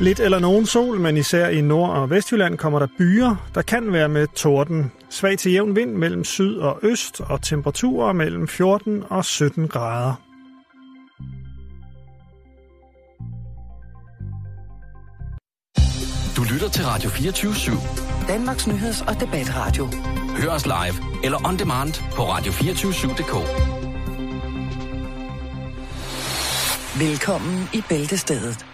Lidt eller nogen sol, men især i Nord- og Vestjylland kommer der byer, der kan være med torden. Svag til jævn vind mellem syd og øst, og temperaturer mellem 14 og 17 grader. Du lytter til Radio 24-7. Danmarks Nyheds- og Debatradio. Hør os live eller on demand på radio247.dk. Velkommen i Bæltestedet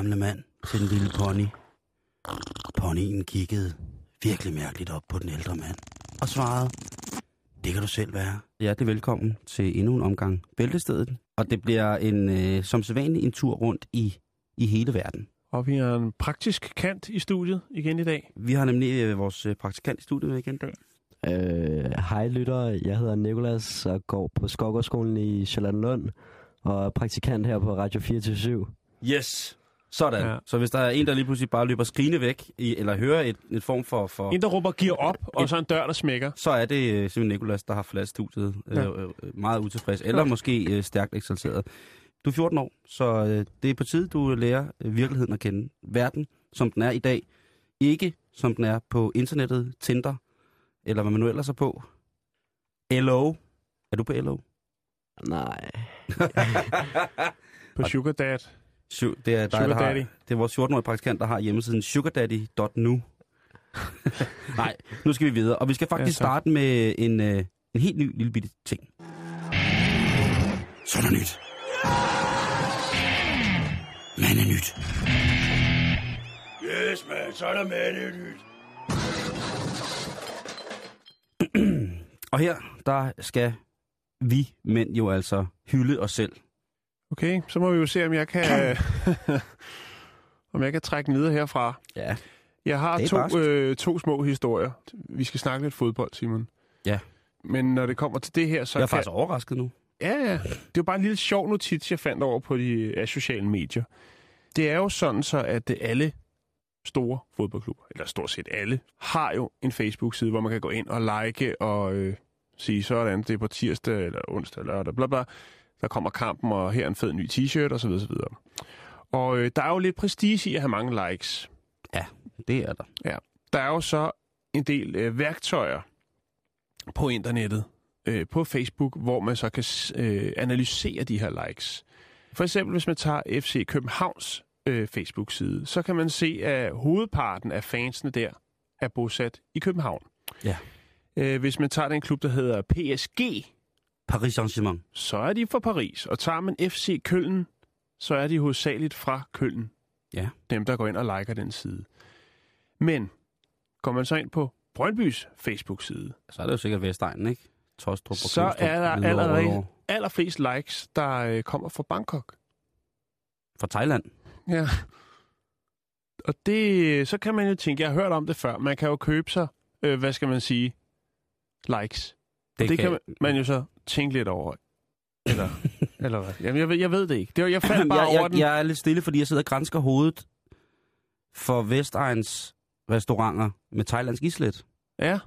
Gamle mand til den lille pony. Ponyen kiggede virkelig mærkeligt op på den ældre mand og svarede, det kan du selv være. Hjertelig velkommen til endnu en omgang Bæltestedet. Og det bliver en, øh, som sædvanligt en tur rundt i, i hele verden. Og vi har en praktisk kant i studiet igen i dag. Vi har nemlig øh, vores øh, praktikant i studiet igen. Øh, hej lytter, jeg hedder Nikolas og går på Skogårdsskolen i Charlottenlund og er praktikant her på Radio 24 Yes! Sådan. Ja. Ja. Så hvis der er en, der lige pludselig bare løber skrigende væk, i, eller hører et, et form for... for En, der råber giver op, og så en dør, der smækker. så er det øh, simpelthen Nikolas, der har forladt studiet Ja. øh, øh, meget utilfreds, eller måske øh, stærkt eksalteret. Du er 14 år, så øh, det er på tide, du lærer øh, virkeligheden at kende. Verden, som den er i dag. Ikke som den er på internettet, Tinder, eller hvad man nu ellers er på. LO. Er du på LO? Nej. På Sugar Dad. Su- Det er, dig, Sugar der har, Daddy. det er vores 14-årige praktikant, der har hjemmesiden sugardaddy.nu. Nej, nu skal vi videre. Og vi skal faktisk Ja, tak. starte med en, øh, en helt ny lille bitte ting. Så er der nyt. Man er nyt. Yes, man, så er der med det nyt. Og her, der skal vi mænd jo altså hylde os selv. Okay, så må vi jo se, om jeg kan... om jeg kan trække videre herfra. Ja. Jeg har to, øh, to små historier. Vi skal snakke lidt fodbold, Simon. Ja. Men når det kommer til det her, så Jeg er kan... faktisk overrasket nu. Ja, ja. Det jo bare en lille sjov notits, jeg fandt over på de ja, sociale medier. Det er jo sådan så, at alle store fodboldklubber, eller stort set alle, har jo en Facebook-side, hvor man kan gå ind og like og øh, sige sådan, det er på tirsdag eller onsdag eller lørdag, bla bla. Der kommer kampen, og her er en fed ny t-shirt osv. osv. Og øh, der er jo lidt prestige i at have mange likes. Det er der. Der er jo så en del øh, værktøjer på internettet, øh, på Facebook, hvor man så kan øh, analysere de her likes. For eksempel, hvis man tager FC Københavns øh, Facebook-side, så kan man se, at hovedparten af fansene der er bosat i København. Ja. Øh, hvis man tager den klub, der hedder PSG, Paris Saint-Germain. så er de fra Paris. Og tager man FC Køln, så er de hovedsageligt fra Køln. Ja. Dem, der går ind og liker den side. Men går man så ind på Brøndbys Facebook-side, Så er det jo sikkert Vestegnen, ikke? Tostrup og så Købenstrup, er der allerede allerflest likes, der øh, kommer fra Bangkok. Fra Thailand. Ja. Og det, så kan man jo tænke, jeg har hørt om det før, man kan jo købe sig, øh, hvad skal man sige, likes. Det, det kan man, man jo så tænke lidt over. Eller, eller hvad? Jamen, jeg, ved, jeg ved det ikke. Det var, jeg faldt bare jeg, over jeg, den. jeg er lidt stille, fordi jeg sidder og grænsker hovedet for Vestegns restauranter med thailandsk islet. Ja,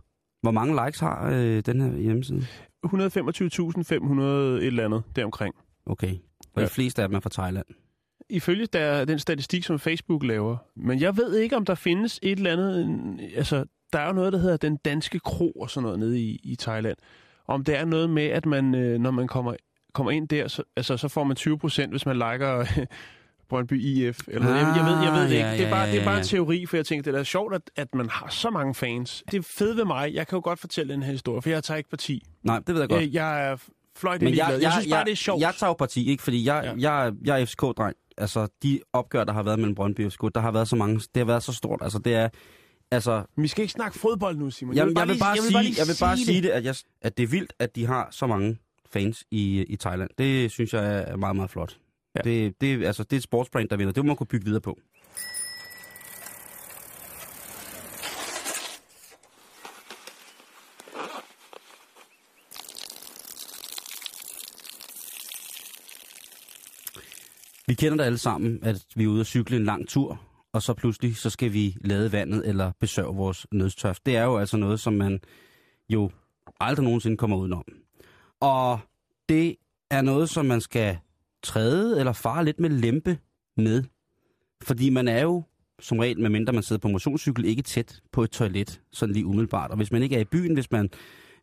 Hvor mange likes har øh, den her hjemmeside? 125.500 et eller andet deromkring. Okay. Og ja. De fleste af dem er fra Thailand. Ifølge der, den statistik, som Facebook laver. Men jeg ved ikke, om der findes et eller andet... Altså, der er jo noget, der hedder den danske kro og sådan noget nede i, i Thailand. Om det er noget med, at man, øh, når man kommer, kommer ind der, så, altså, så får man 20 procent, hvis man liker Brøndby IF. Eller noget. jeg, jeg, ved, jeg ved det Ah, ikke. ja, det, er bare, ja, det er bare ja, en teori, for jeg tænker, det er da sjovt, at, at man har så mange fans. Det er fedt ved mig. Jeg kan jo godt fortælle den her historie, for jeg tager ikke parti. Nej, det ved jeg godt. Jeg, jeg er fløjtende Men jeg, jeg, Jeg, synes bare, jeg, det er sjovt. Jeg tager jo parti, ikke? Fordi jeg, Ja. ja. jeg, jeg er FCK-dreng. Altså, de opgør, der har været mellem Brøndby og FCK, der har været så mange. Det har været så stort. Altså, det er... Altså, Vi skal ikke snakke fodbold nu, Simon. jeg, jeg, vil bare sige, jeg vil bare sige sige det, at, jeg, at det er vildt, at de har så mange fans i, i Thailand. Det synes jeg er meget, meget flot. Ja. Det, det, altså, det er et sportsbrand, der vinder. Det må man kunne bygge videre på. Vi kender det alle sammen, at vi er ude at cykle en lang tur, og så pludselig så skal vi lade vandet eller besørge vores nødstørft. Det er jo altså noget, som man jo aldrig nogensinde kommer udenom. Og det er noget, som man skal træde eller fare lidt med lempe med. Fordi man er jo som regel, medmindre man sidder på motionscykel, ikke tæt på et toilet, sådan lige umiddelbart. Og hvis man ikke er i byen, hvis man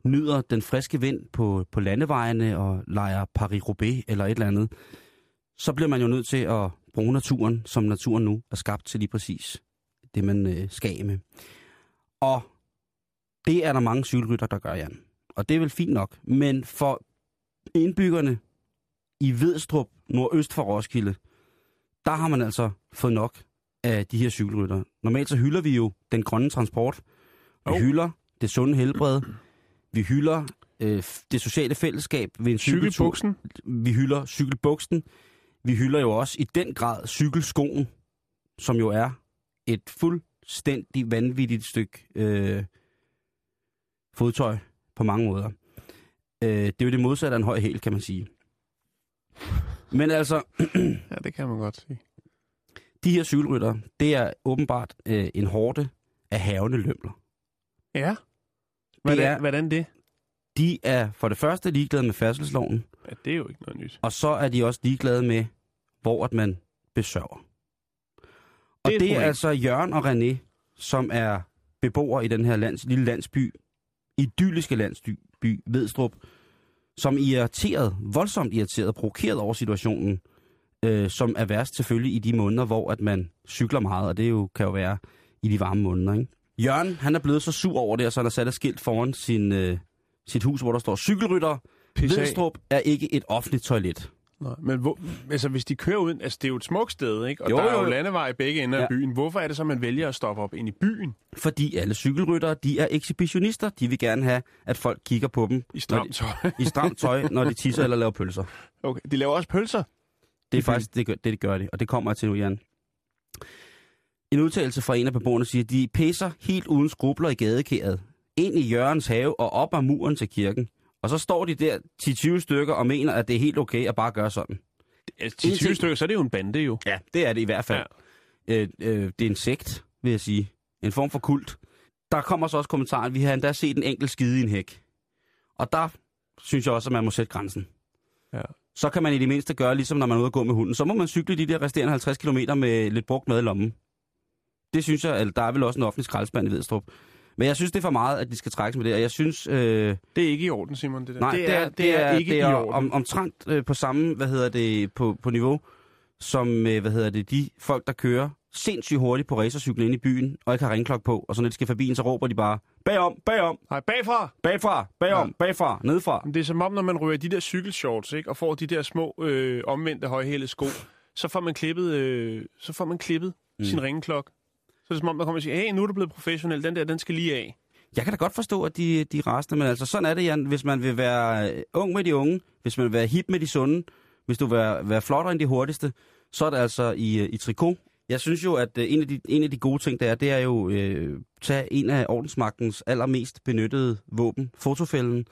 nyder den friske vind på, på landevejene og leger Paris-Roubaix eller et eller andet, så bliver man jo nødt til at bruge naturen, som naturen nu er skabt til lige præcis det, man øh, skal med. Og det er der mange cykelrytter, der gør, Jan. Og det er vel fint nok. Men for indbyggerne i Vedstrup, nordøst for Roskilde, der har man altså fået nok af de her cykelrytter. Normalt så hylder vi jo den grønne transport. Vi Jo. hylder det sunde helbred. Vi hylder øh, det sociale fællesskab ved en cykeltur. Cykelbuksen. Vi hylder cykelbuksen. Vi hylder jo også i den grad cykelskoen, som jo er et fuldstændig vanvittigt stykke øh, fodtøj på mange måder. Øh, det er jo det modsatte af en høj hæl, kan man sige. Men altså, Ja, det kan man godt sige. de her cykelrytter, det er åbenbart øh, en hårde af havende lømler. Ja. Hvordan, er- hvordan det? De er for det første ligeglade med færdselsloven, Ja, det er jo ikke noget nyt. og så er de også ligeglade med, hvor at man besørger. Og Det er et det er altså Jørgen og René, som er beboere i den her lands, lille landsby, idylliske landsby, Vedstrup, som er irriteret, voldsomt irriteret, provokeret over situationen, øh, som er værst selvfølgelig i de måneder, hvor at man cykler meget, og det jo, kan jo være i de varme måneder. Ikke? Jørgen, han er blevet så sur over det, og så han har sat et skilt foran sin, øh, sit hus, hvor der står cykelrytter. Vedstrup er ikke et offentligt toilet. Nej, men hvor, altså, hvis de kører ud, altså det er jo et smukt sted, ikke? Og Jo, der er jo, jo landevej i begge ender ja. Af byen. Hvorfor er det så, man vælger at stoppe op ind i byen Fordi alle cykelryttere, de er ekshibitionister. De vil gerne have, at folk kigger på dem i stramt tøj? i stramt tøj, når de tisser eller laver pølser. okay, de laver også pølser. Det er faktisk det, gør- det, det gør de, og det kommer jeg til nu, Jan. En udtalelse fra en af beboerne siger, at de pæser helt uden skrubler i gadekæret, ind i Jørgens have og op ad muren til kirken. Og så står de der 10-20 stykker og mener, at det er helt okay at bare gøre sådan. Altså, til En 20 ting- stykker, så er det jo en bande jo. Ja, det er det i hvert fald. Ja. Øh, øh, det er en sekt, vil jeg sige. En form for kult. Der kommer så også kommentaren, vi har endda set en enkelt skide i en hæk. Og der synes jeg også, at man må sætte grænsen. Ja. Så kan man i det mindste gøre, ligesom når man er ude at gå med hunden. Så må man cykle de der resterende 50 km med lidt brugt mad i lommen. Det synes jeg, eller der er vel også en offentlig skraldespand i Vedstrup. Men jeg synes, det er for meget, at de skal trækkes med det. Og jeg synes, øh, Det er ikke i orden, Simon. Det, der. nej, det, er, det er, ikke det er i orden. Om, omtrent øh, på samme, hvad hedder det, på, på niveau, som, øh, hvad hedder det, de folk, der kører sindssygt hurtigt på racercyklen ind i byen, og ikke har ringklok på, og så når de skal forbi en, så råber de bare, bagom, bagom, Nej, bagfra. bagfra, bagom, Ja. bagfra, nedfra. Men Det er som om, når man ryger i de der cykelshorts, ikke, og får de der små øh, omvendte højhælede sko, så får man klippet, øh, så får man klippet mm. sin ringeklok. Så det som om, der kommer og siger, hey, nu er du blevet professionel, den der, den skal lige af. Jeg kan da godt forstå, at de, de rasende, men altså sådan er det, Jan. Hvis man vil være øh, ung med de unge, hvis man vil være hip med de sunde, hvis du vil være, være flottere end de hurtigste, så er det altså i, øh, i trikot. Jeg synes jo, at øh, en af de, en af de gode ting, der er, det er jo øh, tage en af ordensmagtens allermest benyttede våben, fotofælden,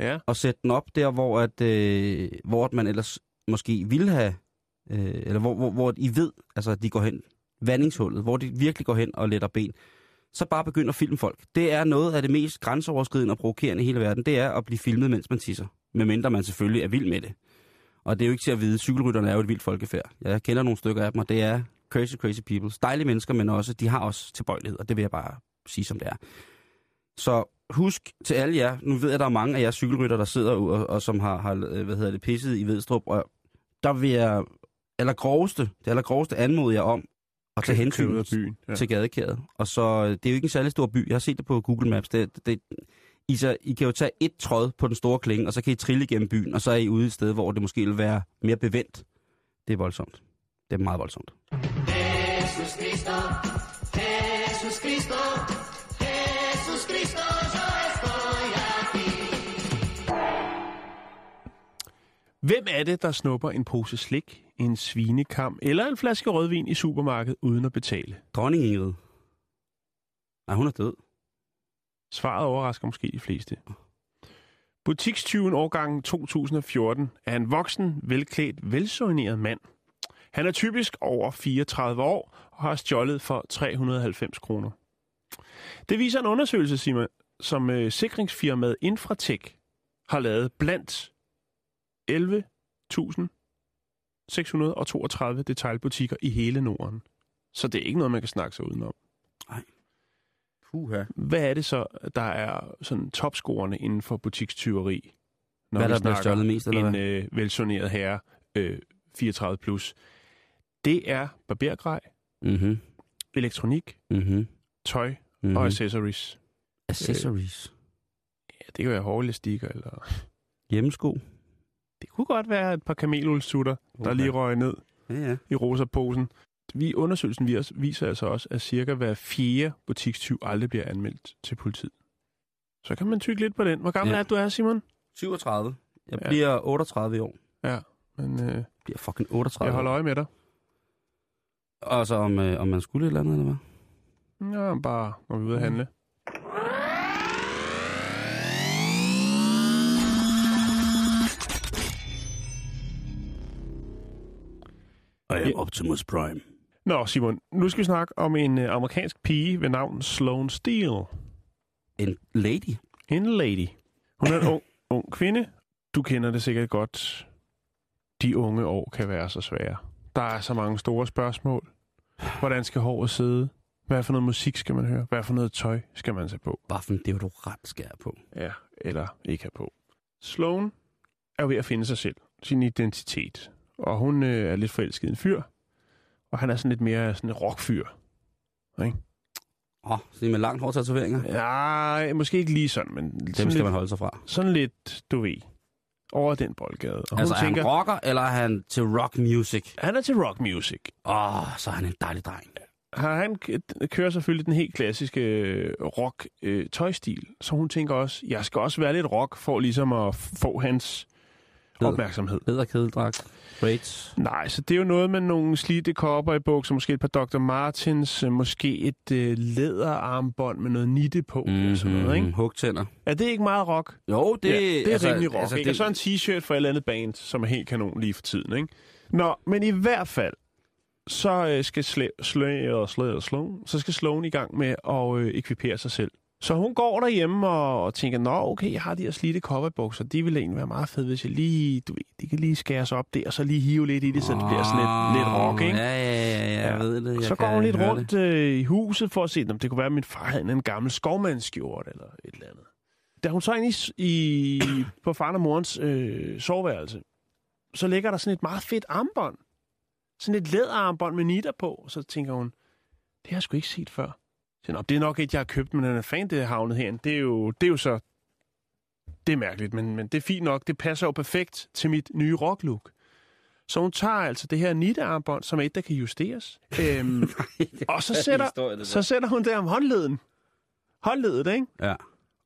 Ja. og sætte den op der, hvor, at, øh, hvor at man ellers måske ville have, øh, eller hvor, hvor, hvor I ved, altså at de går hen, vandingshullet, hvor de virkelig går hen og letter ben, så bare begynder at filme folk. Det er noget af det mest grænseoverskridende og provokerende i hele verden, det er at blive filmet, mens man tisser. Medmindre man selvfølgelig er vild med det. Og det er jo ikke til at vide, cykelrytterne er jo et vildt folkefærd. Jeg kender nogle stykker af dem, og det er crazy, crazy people. Dejlige mennesker, men også, de har også tilbøjelighed, og det vil jeg bare sige, som det er. Så husk til alle jer, nu ved jeg, at der er mange af jer cykelrytter, der sidder og, og, som har, har, øh, hvad hedder det, pisset i Vedstrup, og der vil jeg allergroveste, det allergroveste anmode jer om at tage hensyn af byen. ja. til gadekæret. Og så, øh, det er jo ikke en særlig stor by. Jeg har set det på Google Maps. Det, det, I, så, I kan jo tage et tråd på den store klinge, og så kan I trille igennem byen, og så er I ude et sted, hvor det måske vil være mere bevendt. Det er voldsomt. Det er meget voldsomt. Jesus Cristo, Jesus Cristo, Jesus Cristo. Hvem er det, der snupper en pose slik, en svinekam eller en flaske rødvin i supermarkedet uden at betale? Dronning Ingrid. Nej, hun er død. Svaret overrasker måske de fleste. Butikstyven årgang 2014 er en voksen, velklædt, velsoigneret mand. Han er typisk over 34 år og har stjålet for 390 kroner. Det viser en undersøgelse, Simon, som øh, sikringsfirmaet Infratech har lavet blandt 11.632 detailbutikker i hele Norden. Så det er ikke noget, man kan snakke sig udenom. Puha. Hvad er det så, der er sådan topscorerne inden for butikstyveri? Når Hvad vi der snakker stjålet mest, eller en hvad? øh, velsoneret herre, øh, 34 plus. Det er barbergrej, Mhm. elektronik, Mhm. tøj Mhm. og accessories. Accessories. Ja, det kan være hårelastikker, eller... Hjemmesko. Det kunne godt være et par kamelulsutter, der Okay. lige røg ned Ja, ja. i rosa-posen. Vi, undersøgelsen vis- viser altså også, at cirka hver fjerde butikstyv aldrig bliver anmeldt til politiet. Så kan man tykke lidt på den. Hvor gammel Ja. er du er, Simon? 37. Jeg Ja. bliver 38 i år. Ja, men øh, Jeg bliver fucking 38 jeg holder øje med dig. Og så om, øh, om man skulle et eller andet, eller hvad? Ja, bare når vi er ude at handle. I am. Optimus Prime. Nå, Simon, nu skal vi snakke om en øh, amerikansk pige ved navn Sloane Steele. En lady. En lady. Hun er en ung, ung kvinde. Du kender det sikkert godt. De unge år kan være så svære. Der er så mange store spørgsmål. Hvordan skal håret sidde? Hvad for noget musik skal man høre? Hvad for noget tøj skal man tage på? Bare for en deodorant skal jeg på. Ja, eller ikke have på. Sloan er ved at finde sig selv, sin identitet. Og hun øh, er lidt forelsket i en fyr. Og han er sådan lidt mere sådan en rockfyr. Åh, oh, sådan med langt hår tatoveringer. Ja, måske ikke lige sådan, men Dem sådan skal lidt, man holde sig fra. sådan lidt, du ved, over den boldgade. Og Altså, hun er tænker, han rocker, eller er han til rock music? han er til rock music. Åh, oh, så er han en dejlig dreng. Har Han kører selvfølgelig den helt klassiske øh, rock-tøjstil, så hun tænker også, jeg skal også være lidt rock for ligesom at få hans. Opmærksomhed. Bedre kedeldragt. Braids. Nej, så det er jo noget med nogle slidte kopper i bukser, måske et par Dr. Martens, øh, måske et øh, læderarmbånd med noget nitte på, mm-hmm. og sådan noget, ikke? Hugtænder. Er det ikke meget rock? Jo, det, ja, det er altså, rimelig rock, altså, det? Og så en t-shirt for et eller andet band, som er helt kanon lige for tiden, ikke? Nå, men i hvert fald, så øh, skal Slæ og Slæ og Sloan, så skal Sloan i gang med at øh, ekvipere sig selv. Så hun går derhjemme og, og tænker, nå okay, jeg har de her slidte cowboybukser, de ville egentlig være meget fede, hvis jeg lige, du ved, de kan lige skæres op der, og så lige hive lidt i det, så det bliver sådan lidt, lidt rock, ikke? Ja, ja, ja, ja, jeg ved det. Jeg så går hun lidt rundt øh, i huset for at se, om det kunne være, at min far havde en gammel skovmandsskjort eller et eller andet. Da hun så ind i, i på faren og morens øh, soveværelse, så ligger der sådan et meget fedt armbånd. Sådan et læderarmbånd med nitter på. Og så tænker hun, det har jeg sgu ikke set før. Nå, det er nok et, jeg har købt, men den er fan, det er havnet herinde. Det er jo, det er jo så... Det er mærkeligt, men, men det er fint nok. Det passer jo perfekt til mit nye rocklook. Så hun tager altså det her nittearmbånd, som er et, der kan justeres. Øhm, og så sætter, historie, så sætter hun det om håndleden. Håndledet, ikke? Ja.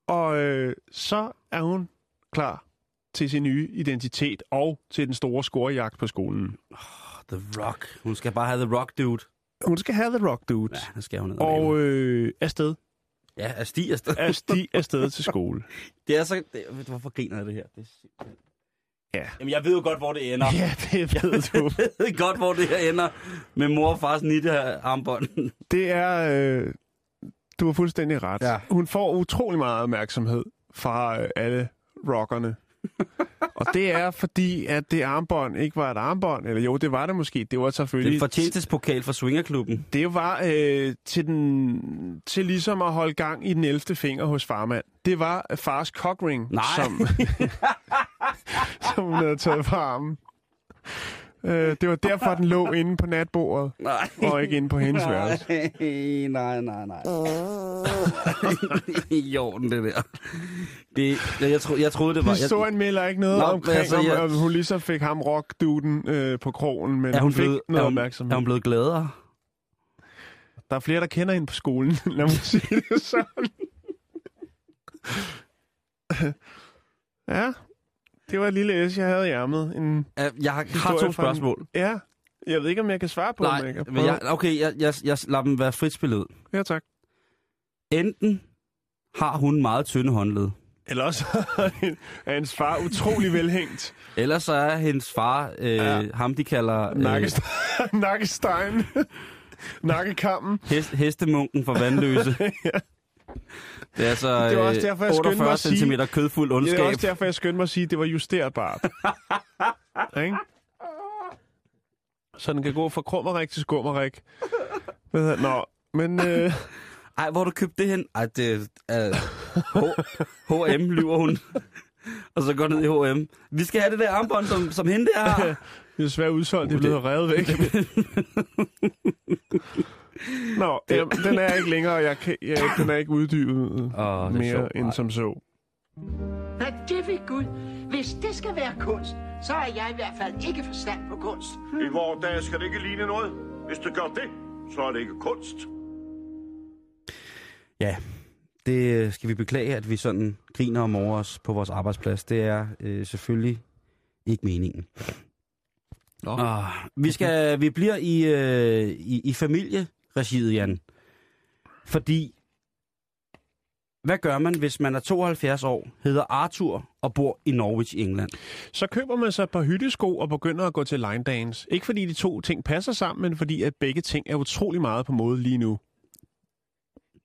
Og øh, så er hun klar til sin nye identitet og til den store scorejagt på skolen. The Rock. Hun skal bare have The Rock, dude. Hun skal have The Rock Dude. Ja, det skal hun ned og øh, afsted. Ja, er sti afsted. Er sti afsted til skole. Det er så... Det, hvorfor griner jeg det her? Det er simpelthen... Ja. Jamen, jeg ved jo godt, hvor det ender. Ja, det ved du. Jeg ved godt, hvor det her ender med mor og fars nitte armbånd. Det er... Øh, du har fuldstændig ret. Ja. Hun får utrolig meget opmærksomhed fra øh, alle rockerne. og det er fordi, at det armbånd ikke var et armbånd. Eller jo, det var det måske. Det var Det selvfølgelig... en fortjenestespokal for Swingerklubben. Det var øh, til, den, til ligesom at holde gang i den 11. finger hos farmand. Det var fars cockring, Nej. som, som hun havde taget fra armen. Øh, det var derfor, den lå inde på natbordet, Nej. og ikke inde på hendes værelse. Nej, nej, nej. I orden, det der. Det, jeg, tro, jeg troede, det var... Jeg, Historien melder ikke noget Nå, omkring, altså, altså, jeg- om, om hun ligesom fik ham rockduden øh, på krogen, men er, hun hun fik blevet, noget er, hun, opmærksomhed. er hun blevet gladere? Der er flere, der kender hende på skolen, lad mig sige det sådan. ja, det var et lille S, jeg havde i ærmet. En Uh, jeg har, har to fra en- spørgsmål. Ja, jeg ved ikke, om jeg kan svare på Nej, dem. Jeg men jeg, okay, jeg, jeg, jeg lader dem være frit spillet ud. Ja, tak. Enten har hun meget tynde håndled, Eller også er hans far utrolig velhængt. eller så er hendes far øh, Ja. ham, de kalder øh, Nakkestein. Nakkestein. Nakkekammen. hest, hestemunken for vandløse. Det er altså Det var også øh, derfor, jeg skyndte mig 48 at sige- cm kødfuld Det ondskab. er også derfor, jeg skyndte mig at sige, at det var justerbart. ikke? Så den kan gå fra krummerik til skummerik. Det? Nå, men... Øh, Ej, hvor du købt det hen? Ej, det er... H- H&M lyver hun. og så går ned i H&M. Vi skal have det der armbånd, som, som hende der har. det er desværre udsolgt. Det er blevet revet væk. Nå, jamen, den er ikke længere, og jeg kan, jeg, den er ikke uddybet det er mere sjovt. end som så. Hvad det ved Gud? Hvis det skal være kunst, så har jeg i hvert fald ikke forstand på kunst. I vores dage skal det ikke ligne noget. Hvis det gør det, så er det ikke kunst. Ja, det skal vi beklage, at vi sådan griner om over os på vores arbejdsplads. Det er øh, selvfølgelig ikke meningen. Nå. Og vi, skal, vi bliver i, øh, i, i familieregiet, Jan. Fordi, hvad gør man, hvis man er 72 år, hedder Arthur og bor i Norwich, England? Så køber man sig et par hyttesko og begynder at gå til line dance. Ikke fordi de to ting passer sammen, men fordi at begge ting er utrolig meget på mode lige nu.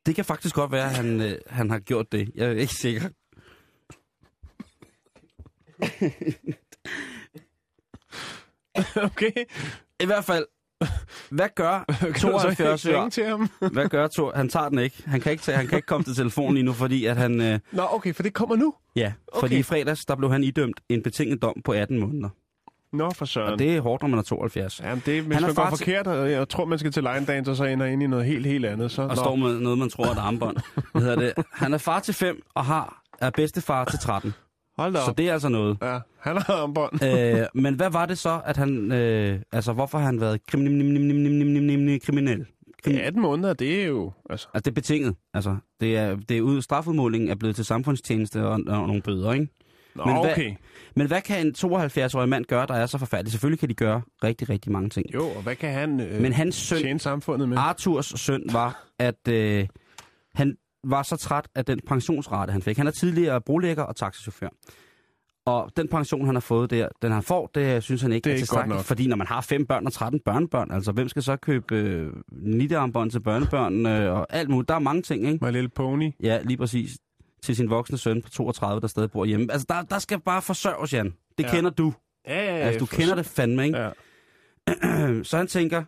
Det kan faktisk godt være, at han, øh, han har gjort det. Jeg er ikke sikker. okay? I hvert fald, hvad gør Kan du så 72 ikke år? ringe til ham? Hvad gør to? Han tager den ikke. Han kan ikke, tage, han kan ikke komme til telefonen lige nu, fordi at han... Øh, Nå, okay, for det kommer nu. ja, Okay. fordi i fredags, der blev han idømt en betinget dom på 18 måneder. Nå, for søren. Og det er hårdt, når man er 72. Jamen, det, hvis Han er man går til- forkert, og jeg tror, man skal til line dance, og så ender ind i noget helt, helt andet. Så, Og nå. står med noget, man tror er et armbånd. Hvad hedder det? Han er far til 5 og har er bedstefar til 13. Hold da Så op. det er altså noget. Ja, han har armbånd. øh, men hvad var det så, at han... Øh, altså, hvorfor har han været kriminel? kriminel? Ja, 18 måneder, det er jo... Altså, Altså, det er betinget. Altså, det er, det er ud, strafudmålingen er blevet til samfundstjeneste og, og nogle bøder, ikke? nå, Men hvad- okay. Men hvad kan en 72-årig mand gøre, der er så forfærdelig? Selvfølgelig kan de gøre rigtig, rigtig mange ting. Jo, og hvad kan han øh, Men hans søn, tjene samfundet med? Arthurs søn, var, at øh, han var så træt af den pensionsrate, han fik. Han er tidligere brolægger og taxichauffør. Og den pension, han har fået der, den han får, det synes han ikke Det er er, tilstrækkeligt. Fordi når man har fem børn og 13 børnebørn, altså hvem skal så købe øh, nittearmbånd til børnebørn øh, og alt muligt? Der er mange ting, ikke? My Little Pony. Ja, lige præcis. Til sin voksne søn på 32, der stadig bor hjemme. Altså, der, der skal bare forsørges, Jan. Det Ja. kender du. Ja, ja, ja. Altså, du kender det fandme, ikke? Ja. så han tænker,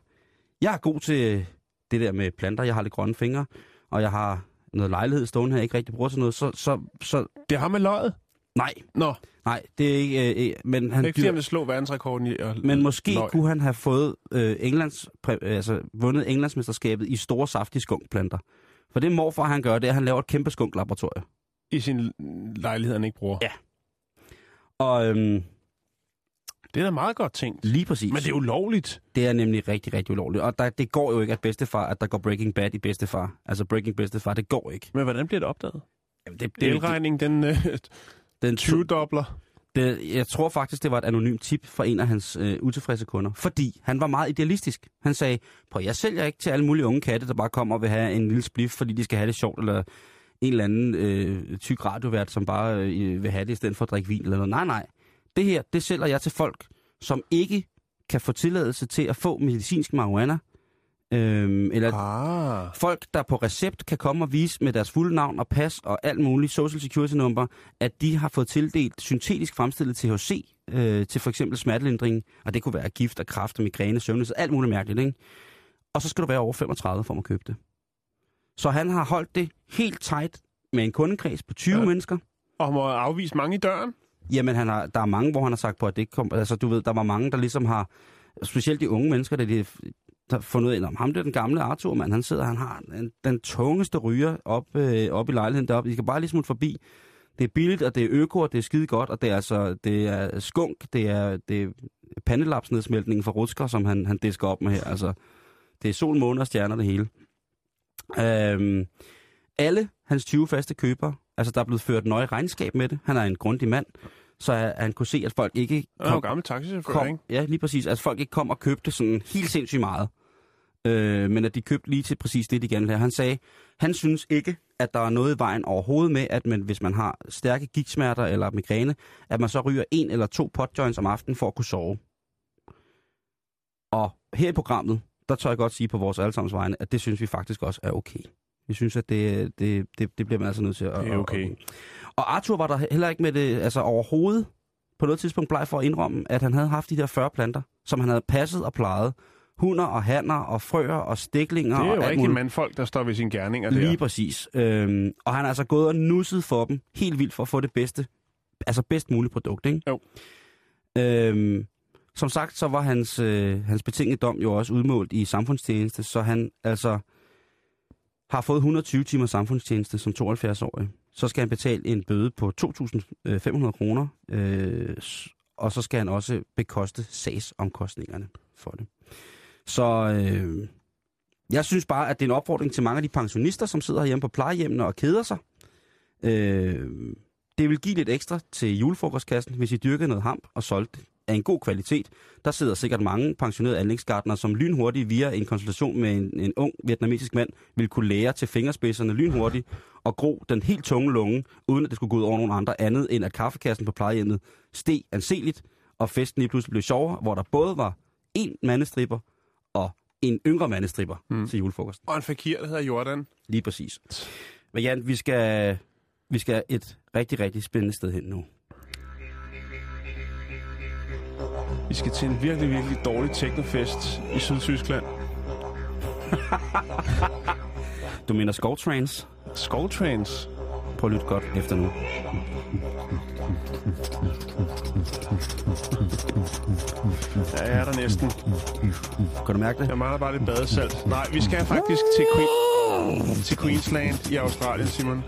jeg er god til det der med planter, jeg har lidt grønne fingre, og jeg har noget lejlighed stående her, ikke rigtig bruger til noget, så, så, så Det har med løjet. nej, Nå, nej, det er ikke, øh, øh, men det han er ikke dyr, han slå verdensrekorden i at men måske løg. kunne han have fået øh, Englands, præ, altså vundet Englandsmesterskabet i store saftige skunkplanter. For det morfar han gør, det er, at han laver et kæmpe skunklaboratorie. i sin lejlighed, han ikke bruger. Ja. Og øhm, Det er da meget godt tænkt. lige præcis. Men det er ulovligt. Det er nemlig rigtig, rigtig ulovligt. Og der, det går jo ikke, at bedstefar, at der går Breaking Bad i bedstefar. Altså Breaking Bedstefar, det går ikke. Men hvordan bliver det opdaget? Jamen, det, Det, Elregningen, den øh, den 20-dobler. Det, jeg tror faktisk, det var et anonymt tip fra en af hans øh, utilfredse kunder. Fordi han var meget idealistisk. Han sagde, prøv jeg sælger ikke til alle mulige unge katte, der bare kommer og vil have en lille spliff, fordi de skal have det sjovt, eller en eller anden øh, tyk radiovært, som bare øh, vil have det i stedet for at drikke vin eller noget. Nej, nej. Det her, det sælger jeg til folk, som ikke kan få tilladelse til at få medicinsk marihuana. Øhm, eller Ah. folk, der på recept kan komme og vise med deres fulde navn og pas og alt muligt social security number, at de har fået tildelt syntetisk fremstillet THC øh, til for eksempel smertelindring, og det kunne være gift og kræft og migræne, søvnløshed, alt muligt mærkeligt, ikke? Og så skal du være over 35 for at købe det. Så han har holdt det helt tight med en kundekreds på 20 Ja. mennesker. Og må afvise mange i døren. Jamen, han har, der er mange, hvor han har sagt på, at det ikke kom... Altså, du ved, der var mange, der ligesom har... Specielt de unge mennesker, der de har fundet ud af, om ham det er den gamle Arthur, mand. Han sidder, han har den, den tungeste ryger op, øh, op i lejligheden deroppe. I kan bare lige smutte forbi. Det er billigt, og det er øko, og det er skide godt, og det er altså, det er skunk, det er, det er pandelapsnedsmeltningen fra Rutsker, som han, han disker op med her. Altså, det er sol, måne og stjerner, det hele. Øhm, alle hans 20 faste købere, altså der er blevet ført nøje regnskab med det. Han er en grundig mand så han, kunne se, at folk ikke er jo gammel taxichauffør, kom, ikke? ja, lige præcis, at folk ikke kom og købte sådan helt sindssygt meget. Øh, men at de købte lige til præcis det, de gerne ville have. Han sagde, han synes ikke, at der er noget i vejen overhovedet med, at man, hvis man har stærke gigtsmerter eller migræne, at man så ryger en eller to potjoints om aftenen for at kunne sove. Og her i programmet, der tør jeg godt sige på vores allesammens vegne, at det synes vi faktisk også er okay. Vi synes, at det, det, det, det bliver man altså nødt til at... Det er okay. at- Og Arthur var der heller ikke med det altså overhovedet på noget tidspunkt bleg for at indrømme, at han havde haft de der 40 planter, som han havde passet og plejet. Hunder og hanner og frøer og stiklinger Det er jo alt rigtig mandfolk, der står ved sine gerninger der. Lige præcis. Øhm, og han er altså gået og nusset for dem helt vildt for at få det bedste, altså bedst mulige produkt, ikke? Jo. Øhm, som sagt, så var hans, øh, hans betingede dom jo også udmålt i samfundstjeneste, så han altså har fået 120 timer samfundstjeneste som 72-årig. Så skal han betale en bøde på 2.500 øh, kroner, øh, og så skal han også bekoste sagsomkostningerne for det. Så øh, jeg synes bare, at det er en opfordring til mange af de pensionister, som sidder hjemme på plejehjemmene og keder sig. Øh, det vil give lidt ekstra til julefrokostkassen, hvis I dyrker noget hamp og solgte det af en god kvalitet. Der sidder sikkert mange pensionerede anlægsgardner, som lynhurtigt via en konsultation med en, en ung vietnamesisk mand vil kunne lære til fingerspidserne lynhurtigt og gro den helt tunge lunge, uden at det skulle gå ud over nogen andre andet, end at kaffekassen på plejehjemmet steg anseligt, og festen lige pludselig blev sjovere, hvor der både var en mandestripper og en yngre mandestripper mm. til julefrokosten. Og en fakir, der hedder Jordan. Lige præcis. Men Jan, vi skal, vi skal et rigtig, rigtig spændende sted hen nu. Vi skal til en virkelig, virkelig dårlig teknofest i Sydtyskland. Du mener Skovtrans? Skovtrans. Prøv at lytte godt efter nu. Ja, jeg er der næsten. Kan du mærke det? Jeg mangler bare lidt badesalt. Nej, vi skal faktisk til, Queen, til Queensland i Australien, Simon.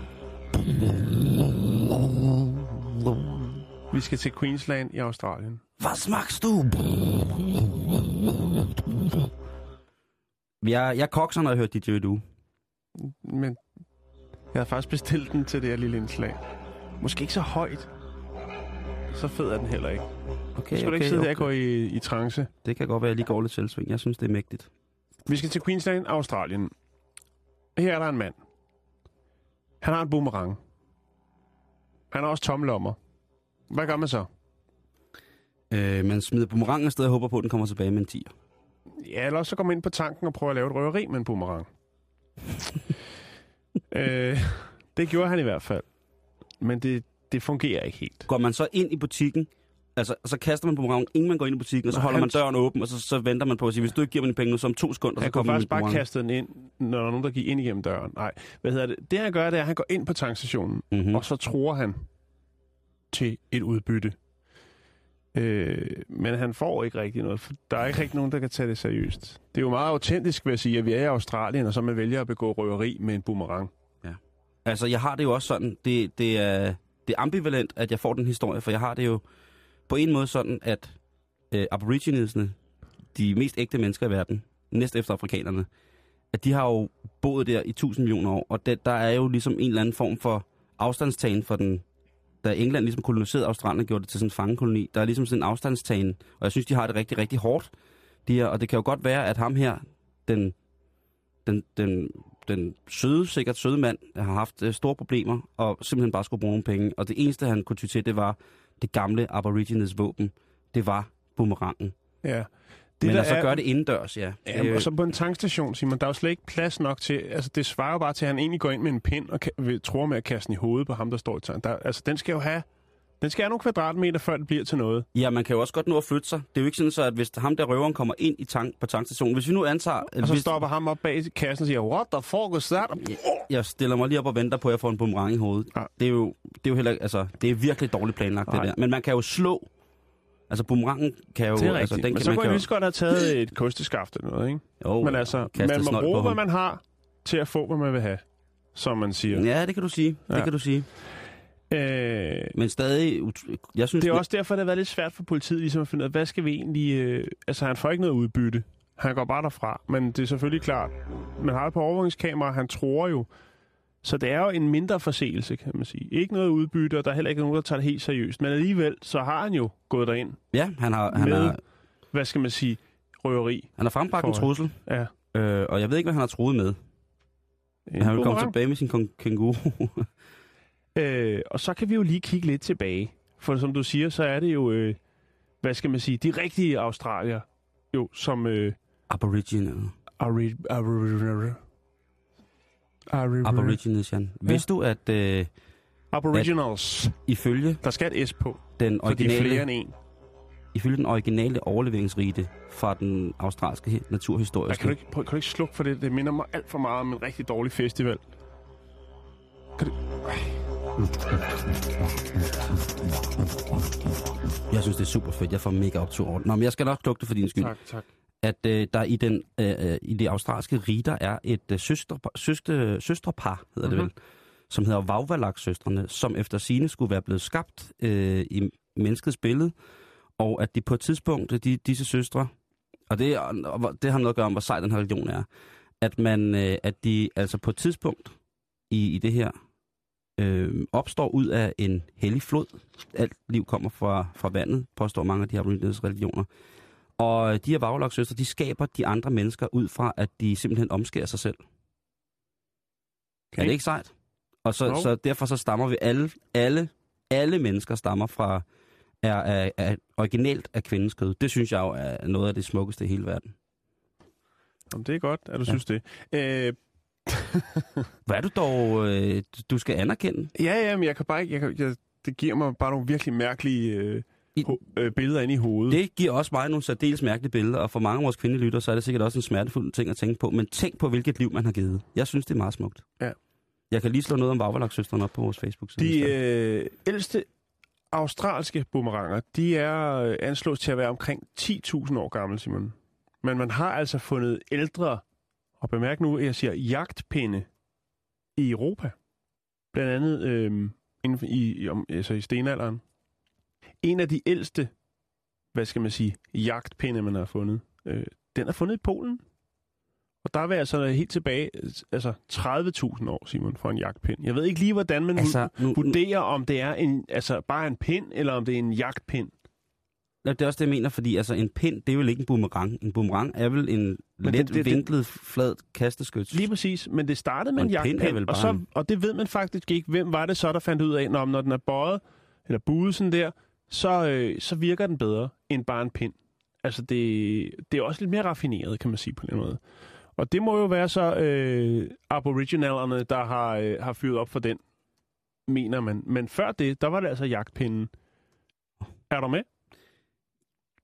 Vi skal til Queensland i Australien. Hvad smagst du? Jeg, jeg kokser, når jeg hører DJ Du. Men jeg havde faktisk bestilt den til det her lille indslag. Måske ikke så højt. Så fed er den heller ikke. Okay, Skal du ikke sidde der og gå i, i trance? Det kan godt være, at jeg lige går lidt selvsving. Jeg synes, det er mægtigt. Vi skal til Queensland, Australien. Her er der en mand. Han har en boomerang. Han har også tomme lommer. Hvad gør man så? Øh, man smider boomerangen afsted og håber på, at den kommer tilbage med en 10. Ja, eller så går man ind på tanken og prøver at lave et røveri med en boomerang. øh, det gjorde han i hvert fald. Men det, det fungerer ikke helt. Går man så ind i butikken, altså så kaster man boomerangen, inden man går ind i butikken, og så holder man døren åben, og så, så venter man på at sige, hvis du ikke giver mig dine penge nu, så om to sekunder, så Han kunne kommer faktisk bare kaste den ind, når der er nogen, der gik ind igennem døren. Nej, hvad hedder det? Det han gør, det er, at han går ind på tankstationen, Mhm. mm. og så tror han til et udbytte. Øh, men han får ikke rigtig noget, for der er ikke rigtig nogen, der kan tage det seriøst. Det er jo meget autentisk, vil jeg sige, at vi er i Australien, og så man vælger at begå røveri med en boomerang. Altså, jeg har det jo også sådan, det, det, er, det er ambivalent, at jeg får den historie, for jeg har det jo på en måde sådan, at øh, aboriginesne, de mest ægte mennesker i verden, næst efter afrikanerne, at de har jo boet der i tusind millioner år, og det, der er jo ligesom en eller anden form for afstandstagen for den, da England ligesom koloniserede Australien og gjorde det til sådan en fangekoloni, der er ligesom sådan en afstandstagen, og jeg synes, de har det rigtig, rigtig hårdt, de her, og det kan jo godt være, at ham her, den, den, den, den søde, sikkert søde mand, har haft øh, store problemer, og simpelthen bare skulle bruge nogle penge, og det eneste, han kunne ty til, det var det gamle aborigines våben, det var boomerangen. Ja. Det Men der altså er- gøre det indendørs, ja. Ja, Øh, og så på en tankstation, Simon, der er jo slet ikke plads nok til... Altså, det svarer jo bare til, at han egentlig går ind med en pind og ka- vil, tror med at kaste den i hovedet på ham, der står i tanken. Der, altså, den skal jo have... Den skal have nogle kvadratmeter, før det bliver til noget. Ja, man kan jo også godt nå at flytte sig. Det er jo ikke sådan, så at hvis ham der røveren kommer ind i tank, på tankstationen, hvis vi nu antager... Og så hvis, stopper ham op bag kassen og siger, what the fuck is that? Jeg stiller mig lige op og venter på, at jeg får en boomerang i hovedet. Ja. Det, er jo, det er jo heller altså, det er virkelig dårligt planlagt, Nej. det der. Men man kan jo slå. Altså, boomerangen kan jo... Det er altså, rigtigt. Men kan, så man kunne jeg jo- lige så godt have taget et kosteskaft eller noget, ikke? Jo, Men altså, man må bruge, hvad man har til at få, hvad man vil have, som man siger. Ja, det kan du sige. Det Ja. kan du sige. Øh, Men stadig... Jeg synes, det er også derfor, det har været lidt svært for politiet ligesom at finde ud af, hvad skal vi egentlig... Øh, altså, han får ikke noget udbytte. Han går bare derfra. Men det er selvfølgelig klart, man har det på overvågningskamera, han tror jo, Så det er jo en mindre forseelse, kan man sige. Ikke noget udbytte, og der er heller ikke nogen, der tager det helt seriøst. Men alligevel, så har han jo gået derind Ja, han har, han med, har, hvad skal man sige, røveri. han har frembragt en trussel, Ja. øh, og jeg ved ikke, hvad han har troet med. En han vil komme tilbage med sin kænguru. Øh, og så kan vi jo lige kigge lidt tilbage. For som du siger, så er det jo, øh, hvad skal man sige, de rigtige australier, jo, som... Øh, Aboriginal. Ari, Ari, Ari, Aborigines, Jan. Vidste du, at øh, Aboriginals. ifølge Der skal et S på, den for de er flere originale, end en. ifølge den originale overleveringsrite fra den australske he- Ja, naturhistoriske... kan, du ikke, prøv, kan du ikke slukke for det? Det minder mig alt for meget om en rigtig dårlig festival. Kan du... Jeg synes, det er super fedt. Jeg får mega optur over det. Nå, men jeg skal nok slukke det for din skyld. Tak, tak. At øh, der i, den, øh, øh, i det australske rige, der er et øh, søstre, søstre, søstrepar, hedder mm-hmm. det vel, som hedder Vauvalak-søstrene, som efter sine skulle være blevet skabt øh, i menneskets billede, og at de på et tidspunkt, de, disse søstre, og det, og det har noget at gøre om, hvor sej den her religion er, at, man, øh, at de altså på et tidspunkt i, i det her øh, opstår ud af en hellig flod. Alt liv kommer fra, fra vandet, påstår mange af de her religioner. Og de her vaglagssøstre, de skaber de andre mennesker ud fra, at de simpelthen omskærer sig selv. Okay. Er det ikke sejt? Og så, Jo. så derfor så stammer vi alle, alle, alle mennesker stammer fra, er, er, er originalt af kvindens kød. Det synes jeg jo er noget af det smukkeste i hele verden. Jamen, det er godt, at du Ja. synes det. Øh, Hvad er du dog, øh, du skal anerkende? ja, ja, men jeg kan bare ikke... Jeg kan, jeg, det giver mig bare nogle virkelig mærkelige øh, I- ho, øh, billeder ind i hovedet. Det giver også mig nogle særdeles mærkelige billeder, og for mange af vores kvindelige lytter, så er det sikkert også en smertefuld ting at tænke på. Men tænk på, hvilket liv man har givet. Jeg synes, det er meget smukt. Ja. Jeg kan lige slå noget om Vauvalak-søstrene op på vores Facebook-side. De øh, ældste australske boomeranger, de er øh, anslået til at være omkring 10.000 år gamle, Simon. Men man har altså fundet ældre, og bemærk nu, at jeg siger jagtpinde i Europa. Blandt andet øh, inden i, i, om, altså i stenalderen. En af de ældste, hvad skal man sige, jagtpinde, man har fundet, øh, den er fundet i Polen. Og der er vi altså helt tilbage, altså 30.000 år, Simon, for en jagtpind. Jeg ved ikke lige, hvordan man Altså, nu, vurderer, om det er en, altså bare en pind, eller om det er en jagtpind. Det er også det, jeg mener, fordi altså, en pind, det er vel ikke en boomerang. En boomerang er vel en Men let det- det- det- vinklet, flad kasteskyts. Lige præcis, men det startede med Og en en pind jagtpind, og, så, en- og det ved man faktisk ikke. Hvem var det så, der fandt ud af, når, når den er bøjet, eller buet sådan der, så, øh, så virker den bedre end bare en pind. Altså, det, det er også lidt mere raffineret, kan man sige på den måde. Og det må jo være så øh, aboriginalerne, der har, øh, har fyret op for den, mener man. Men før det, der var det altså jagtpinden. Er du med?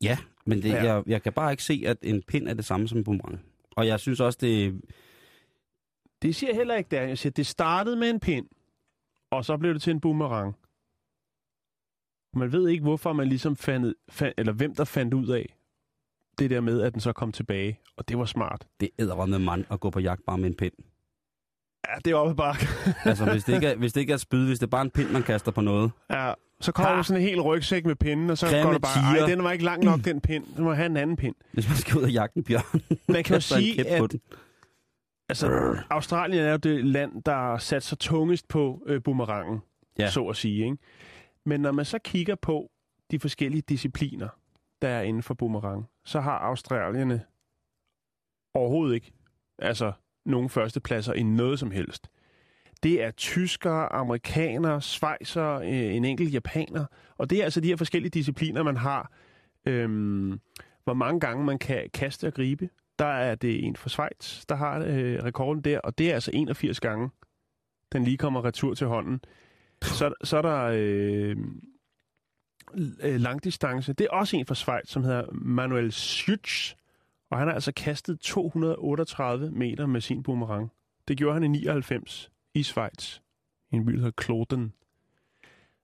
Ja, men det, Ja. Jeg, jeg kan bare ikke se, at en pind er det samme som en boomerang. Og jeg synes også, det Det siger jeg heller ikke, det er. Jeg siger, det startede med en pind, og så blev det til en boomerang. Man ved ikke, hvorfor man ligesom fandt, fandt, eller hvem der fandt ud af det der med, at den så kom tilbage. Og det var smart. det æder med mand at gå på jagt bare med en pind. Ja, det er oppe bare. Altså, hvis det, ikke er, hvis det ikke er spyd, hvis det er bare en pind, man kaster på noget. ja, så kommer Ha! der sådan en hel rygsæk med pinden, og så Grimme går det bare, tiger. ej, den var ikke lang nok, den pind. Du må have en anden pind. Hvis man skal ud og jagte en bjørn. Man kan jo sige, at altså, Australien er jo det land, der sat sig tungest på øh, boomerangen. Ja. så at sige. Ikke? Men når man så kigger på de forskellige discipliner, der er inden for boomerang, så har australierne overhovedet ikke altså nogen førstepladser i noget som helst. Det er tyskere, amerikanere, svejser, øh, en enkelt japaner. Og det er altså de her forskellige discipliner, man har. Øhm, hvor mange gange man kan kaste og gribe. Der er det en fra Schweiz, der har øh, rekorden der, og det er altså 81 gange, den lige kommer retur til hånden. Så, så er der øh, øh, langdistance. Det er også en fra Schweiz, som hedder Manuel Schütz, og han har altså kastet 238 meter med sin boomerang. Det gjorde han i 99 i Schweiz, i en by, der hedder Kloten.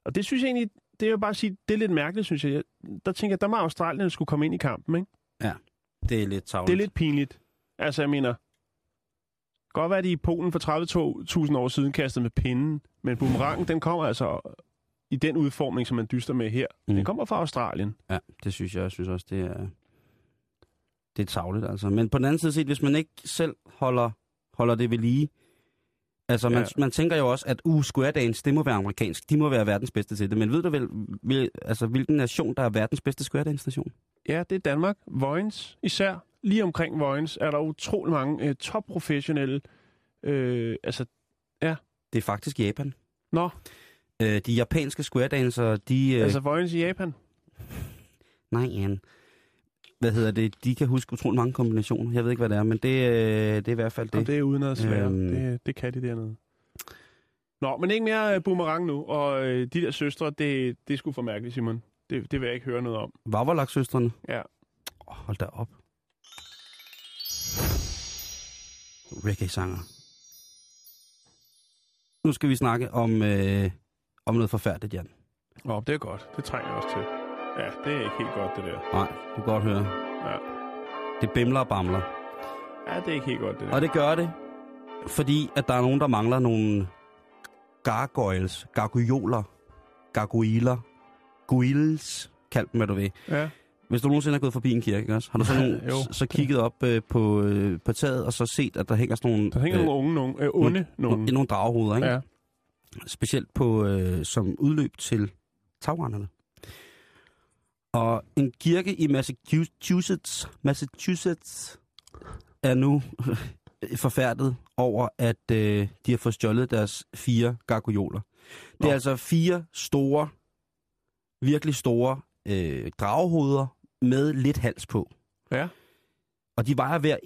Og det synes jeg egentlig, det er jo bare at sige, det er lidt mærkeligt, synes jeg. Der tænker jeg, der må Australien skulle komme ind i kampen, ikke? Det er lidt tavligt. Det er lidt pinligt. Altså, jeg mener, godt være, at de i Polen for 30.000 år siden kastede med pinden, men boomerangen, den kommer altså i den udformning, som man dyster med her. Mm. Den kommer fra Australien. Ja, det synes jeg. Jeg synes også, det er, det er tavligt, altså. Men på den anden side set, hvis man ikke selv holder, holder det ved lige, Altså, man, Ja. ja. man tænker jo også, at uh, Square Dance, det må være amerikansk. De må være verdens bedste til det. Men ved du vel, vil, altså, hvilken nation, der er verdens bedste Square Dance-nation? Ja, det er Danmark. Vojens især. Lige omkring Vojens er der utrolig mange øh, topprofessionelle. Øh, altså, Det er faktisk Japan. nå, Øh, de japanske Square Dancere, de... Øh, altså Vojens i Japan. Nej, Jan. Hvad hedder det? De kan huske utrolig mange kombinationer. Jeg ved ikke, hvad det er, men det, øh, det er i hvert fald Det, det. det er uden at svære. Øhm. Det, det kan de dernede. Nå, men ikke mere øh, boomerang nu. Og øh, de der søstre, det, det sgu for mærkeligt, Simon. Det, det vil jeg ikke høre noget om. Vavarlak-søstrene. Ja. Oh, hold da op. Reggae-sanger. Nu skal vi snakke om, øh, om noget forfærdeligt, Jan. Nå, det er godt. Det trænger jeg også til. Ja, det er ikke helt godt, det der. Nej, du kan godt høre. Ja, Det bimler og bamler. ja det er ikke helt godt, det der. Og det gør det, fordi at der er nogen, der mangler nogle gargoyles, gargoyoler, gargoyler, guils, kald dem, hvad du vil. Ja. Hvis du nogensinde har gået forbi en kirke, ikke også? har du så, nogen, Jo. så, kigget op øh, på, øh, på taget, og så set, at der hænger sådan nogle, Der hænger øh, nogle unge, nogle, øh, onde nogen. nogle, nogle dragehoveder, ikke? Ja. Specielt på, øh, som udløb til tagrenderne. Og en kirke i Massachusetts, Massachusetts er nu forfærdet over, at øh, de har fået stjålet deres fire gargoyoler. Det Nå. er altså fire store, virkelig store øh, dragehoveder med lidt hals på. Ja. Og de vejer hver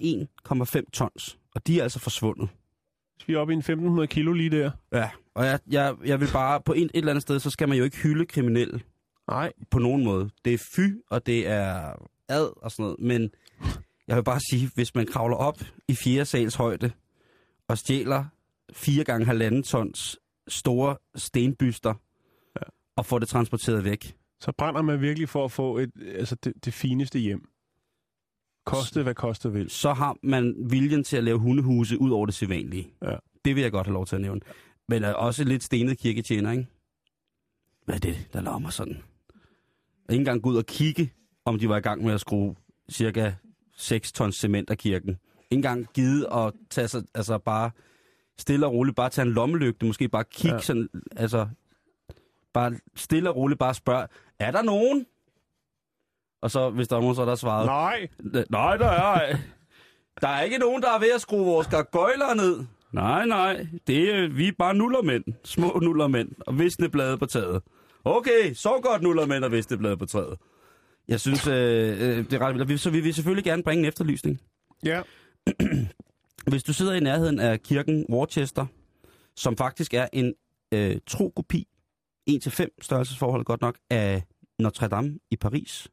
1,5 tons. Og de er altså forsvundet. Vi er oppe i en 1500 kilo lige der. Ja, og jeg, jeg, jeg vil bare, på en, et eller andet sted, så skal man jo ikke hylde kriminelle Nej. på nogen måde. Det er fy, og det er ad og sådan noget, men jeg vil bare sige, hvis man kravler op i fjerde sals højde og stjæler fire gange halvanden tons store stenbyster Ja. og får det transporteret væk, Så brænder man virkelig for at få et, altså det, det fineste hjem. Koste hvad koste vil. så har man viljen til at lave hundehuse ud over det sædvanlige. Ja. Det vil jeg godt have lov til at nævne. Men er også lidt stenet kirketjener, ikke? Hvad er det, der laver mig sådan? Ikke engang gå ud og kigge, om de var i gang med at skrue cirka 6 tons cement af kirken. Ikke engang givet at tage sig, altså bare stille og roligt, bare tage en lommelygte, måske bare kigge Ja. sådan, altså bare stille og roligt, bare spørge, er der nogen? Og så, hvis der er nogen, så er der svaret, Nej. Nej, der er. Der er ikke nogen, der er ved at skrue vores gargoyler ned. Nej, nej. Det er, vi er bare nullermænd. Små nullermænd. Og visne blade på taget. Okay, så godt nullermænd og visne blade på træet. Jeg synes, øh, øh, det er ret vildt. Så vi vil selvfølgelig gerne bringe en efterlysning. Ja. Hvis du sidder i nærheden af kirken Worcester, som faktisk er en øh, tro kopi, 1-5 størrelsesforhold godt nok, af Notre Dame i Paris,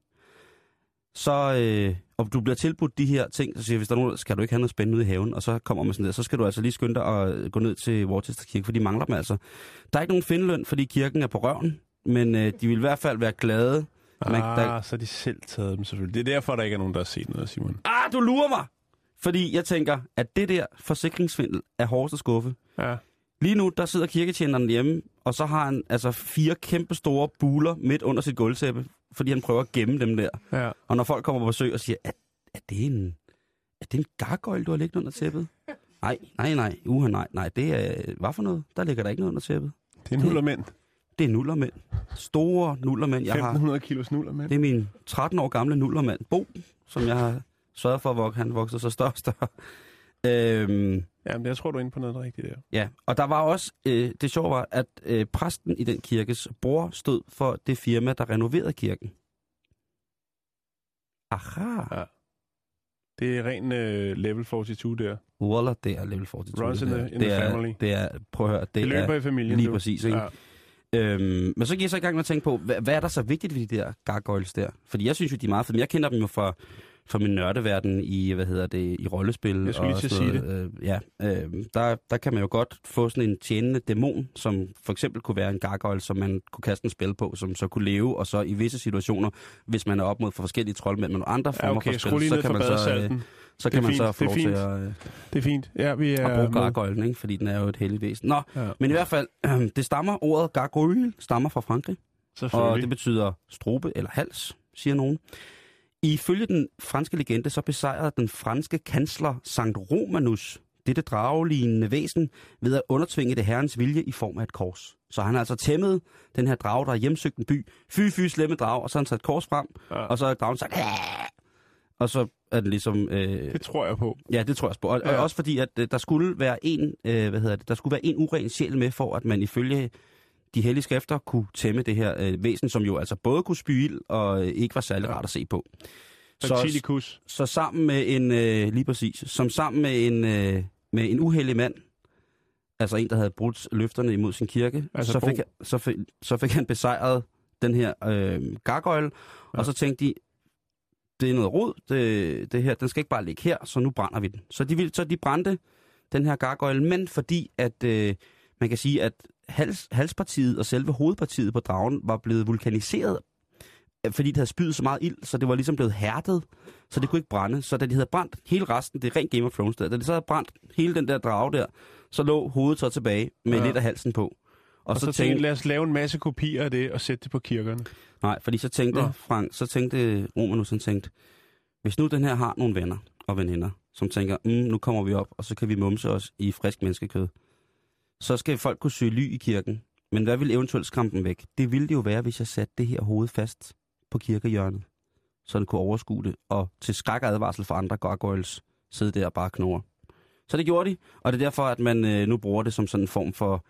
så, øh, og du bliver tilbudt de her ting, så siger jeg, hvis der er nogen, skal du ikke have noget spændende ude i haven, og så kommer man sådan der, så skal du altså lige skynde dig at gå ned til Worcester Kirke, for de mangler dem altså. Der er ikke nogen findeløn, fordi kirken er på røven, men øh, de vil i hvert fald være glade. Man, Ah, der, så har de selv taget dem selvfølgelig. Det er derfor, der ikke er nogen, der har set noget, Simon. ah, du lurer mig! Fordi jeg tænker, at det der forsikringsvindel er hårdest at skuffe. Ja. Lige nu, der sidder kirketjeneren hjemme, og så har han altså fire kæmpe store buler midt under sit gulvtæppe, fordi han prøver at gemme dem der. Ja. Og når folk kommer på besøg og siger, er, er det en, er det en gargoyle, du har liggende under tæppet? Nej, nej, nej, uha, nej, nej, det er, hvad for noget? Der ligger der ikke noget under tæppet. Det er nullermænd. Det er nullermænd. Store nullermænd. Jeg har, 1500 kilos nullermænd. det er min 13 år gamle nullermand, Bo, som jeg har sørget for, at han vokser så større og større. Øhm, Jamen, jeg tror, du er inde på noget rigtigt der. Ja, og der var også, øh, det sjove var, at øh, præsten i den kirkes bror stod for det firma, der renoverede kirken. Aha. Ja. Det er ren øh, level 42 der. Waller, det er level 42. Runs in the- in det, the er, family. det er, prøv at høre, det, Det, det løber er i familien. lige du. præcis, ikke? Ja. Øhm, men så gik jeg så i gang med at tænke på, hvad, hvad er der så vigtigt ved de der gargoyles der? Fordi jeg synes jo, de er meget fede, men jeg kender dem jo fra, fra min nørdeverden i, hvad hedder det, i rollespil. Jeg skulle lige og til at sige noget. Øh, ja, øh, der, der kan man jo godt få sådan en tjenende dæmon, som for eksempel kunne være en gargoyle, som man kunne kaste en spil på, som så kunne leve, og så i visse situationer, hvis man er op mod for forskellige troldmænd nogle andre Ja, former okay, for spil, så kan man så, øh. Så kan er man fint, så få lov er til at, øh, Det er fint. Ja, vi er at bruge med. gargoylen, ikke? fordi den er jo et heldigt væsen. Nå, Ja, men i hvert fald, det stammer, ordet gargoyle stammer fra Frankrig. Og det betyder strobe eller hals, siger nogen. Ifølge den franske legende, så besejrede den franske kansler Sankt Romanus dette dragelignende væsen ved at undertvinge det herrens vilje i form af et kors. Så han har altså tæmmet den her drage, der har hjemsøgt en by. Fy, fy, slemme drag, og så har han sat et kors frem, Ja. og så har dragen sagt, og så den ligesom... Øh, Det tror jeg på. Ja, det tror jeg også på. Og, ja. Og også fordi, at øh, der skulle være en, øh, hvad hedder det, der skulle være en uren sjæl med, for at man ifølge de hellige skrifter kunne tæmme det her øh, væsen, som jo altså både kunne spy ild og øh, ikke var særlig rart at se på. Så, Antilikus. så sammen med en, øh, lige præcis, som sammen med en, øh, med en uheldig mand, altså en, der havde brudt løfterne imod sin kirke, Altså så, fik, han- så, fik, så fik han besejret den her øh, gargoyle. Ja. og så tænkte de, det er noget rod, det, det her, den skal ikke bare ligge her, så nu brænder vi den. Så de, ville, så de brændte den her gargoyle, men fordi at øh, man kan sige, at hals, halspartiet og selve hovedpartiet på dragen var blevet vulkaniseret, øh, fordi det havde spydet så meget ild, så det var ligesom blevet hærdet, så det kunne ikke brænde. Så da de havde brændt hele resten, det er rent Game of Thrones der, da de så havde brændt hele den der drage der, så lå hovedet så tilbage med ja. Lidt af halsen på. Og, Og så, så tænkte tænkte, lad os lave en masse kopier af det og sætte det på kirkerne. Nej, fordi så tænkte Nå. Frank, så tænkte Romanus, han tænkte, hvis nu den her har nogle venner og veninder, som tænker, mm, nu kommer vi op, og så kan vi mumse os i frisk menneskekød, så skal folk kunne søge ly i kirken. Men hvad vil eventuelt skræmme dem væk? Det ville det jo være, hvis jeg satte det her hoved fast på kirkehjørnet, så den kunne overskue det, og til skræk og advarsel for andre gargoyles sidde der og bare knurre. Så det gjorde de, og det er derfor, at man øh, nu bruger det som sådan en form for,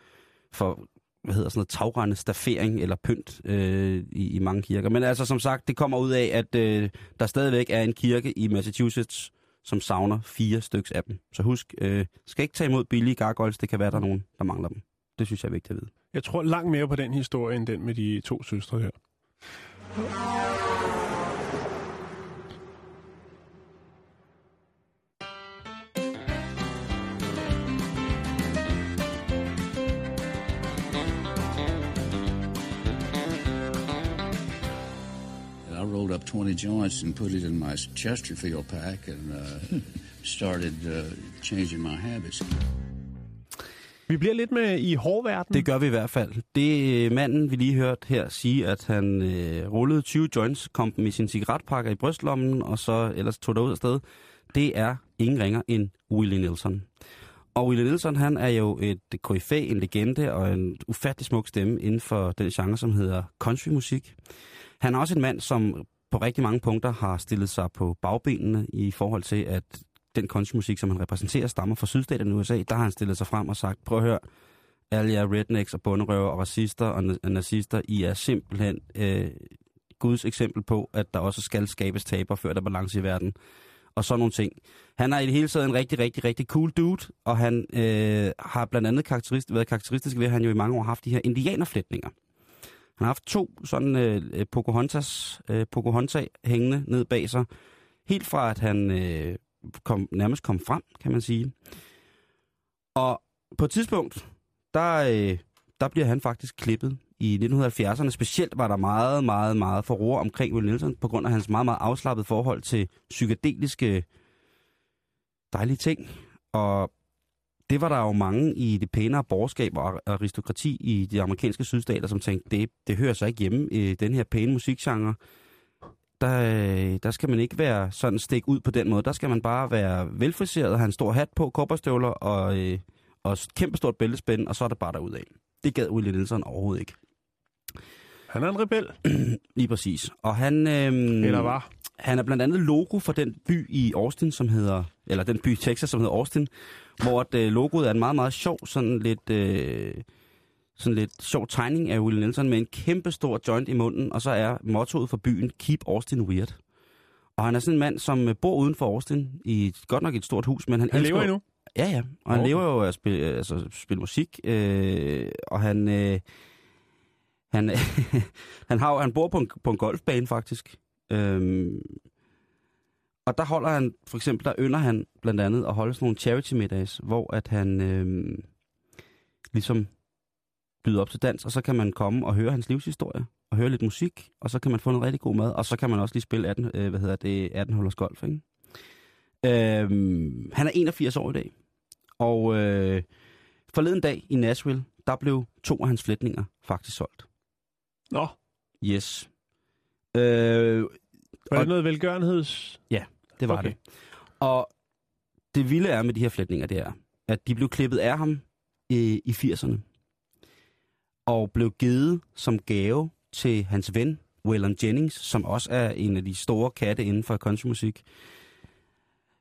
for hvad hedder sådan noget, tagrende staffering eller pynt øh, i, i mange kirker. Men altså som sagt, det kommer ud af, at øh, der stadigvæk er en kirke i Massachusetts, som savner fire styks af dem. Så husk, øh, skal ikke tage imod billige gargoyles, det kan være, der er nogen, der mangler dem. Det synes jeg er vigtigt at vide. Jeg tror langt mere på den historie, end den med de to søstre her. Rolled up 20 joints and put it in my Chesterfield pack and uh, started uh, changing my habits. Vi bliver lidt med i hårverden. Det gør vi i hvert fald. Det øh, manden, vi lige hørte her sige, at han øh, rullede 20 joints, kom dem i sin cigaretpakker i brystlommen, og så ellers tog derud af sted, det er ingen ringer end Willie Nelson. Og Willie Nelson, han er jo et koryfæ, en legende og en ufattelig smuk stemme inden for den genre, som hedder countrymusik. Han er også en mand, som på rigtig mange punkter har stillet sig på bagbenene i forhold til, at den countrymusik, som han repræsenterer, stammer fra sydstaterne i USA. Der har han stillet sig frem og sagt, prøv at høre, alle jer rednecks og bunderøver og racister og nazister, I er simpelthen øh, Guds eksempel på, at der også skal skabes taber, før der er balance i verden. Og sådan nogle ting. Han er i det hele taget en rigtig, rigtig, rigtig cool dude, og han øh, har blandt andet karakterist- været karakteristisk ved, at han jo i mange år har haft de her indianerflætninger. Han har haft to sådan øh, øh, Pocahontas, øh, Pocahontas hængende ned bag sig, helt fra at han øh, kom, nærmest kom frem, kan man sige. Og på et tidspunkt, der, øh, der bliver han faktisk klippet i 1970'erne. Specielt var der meget, meget, meget forroer omkring Will Nelson, på grund af hans meget, meget afslappede forhold til psykedeliske dejlige ting. Og det var der jo mange i det pænere borgerskab og aristokrati i de amerikanske sydstater, som tænkte, det, det hører sig ikke hjemme i den her pæne musikgenre. Der, der skal man ikke være sådan stik ud på den måde. Der skal man bare være velfriseret og have en stor hat på, kopperstøvler og, øh, og et kæmpestort bæltespænd, og så er det bare derudad. Det gad Willie Nelson overhovedet ikke. Han er en rebel. Lige præcis. Og han... Øhm, Eller var. Han er blandt andet logo for den by i Austin, som hedder, eller den by i Texas, som hedder Austin, hvor at, øh, logoet er en meget, meget sjov, sådan lidt, øh, sådan lidt sjov tegning af Will Nelson med en kæmpe stor joint i munden, og så er mottoet for byen Keep Austin Weird. Og han er sådan en mand, som øh, bor uden for Austin, i godt nok et stort hus, men han, Han elsker lever jo- endnu. Ja, ja. Og han Okay. lever jo af at spille, altså, spille musik, øh, og han, øh, han, han, har, han bor på en, på en golfbane faktisk. Øhm, og der holder han, for eksempel, der ynder han blandt andet at holde sådan nogle charity middags, hvor at han øhm, ligesom byder op til dans, og så kan man komme og høre hans livshistorie, og høre lidt musik, og så kan man få noget rigtig god mad, og så kan man også lige spille 18, øh, hvad hedder det, 18 hullers golf, ikke? Øhm, han er 81 år i dag, og øh, forleden dag i Nashville, der blev to af hans flætninger faktisk solgt. Nå, Yes. Øh, var Og- det noget velgørenheds... det var Okay. det. Og det vilde er med de her flætninger, det er, at de blev klippet af ham i, i 80'erne. Og blev givet som gave til hans ven, Waylon Jennings, som også er en af de store katte inden for countrymusik.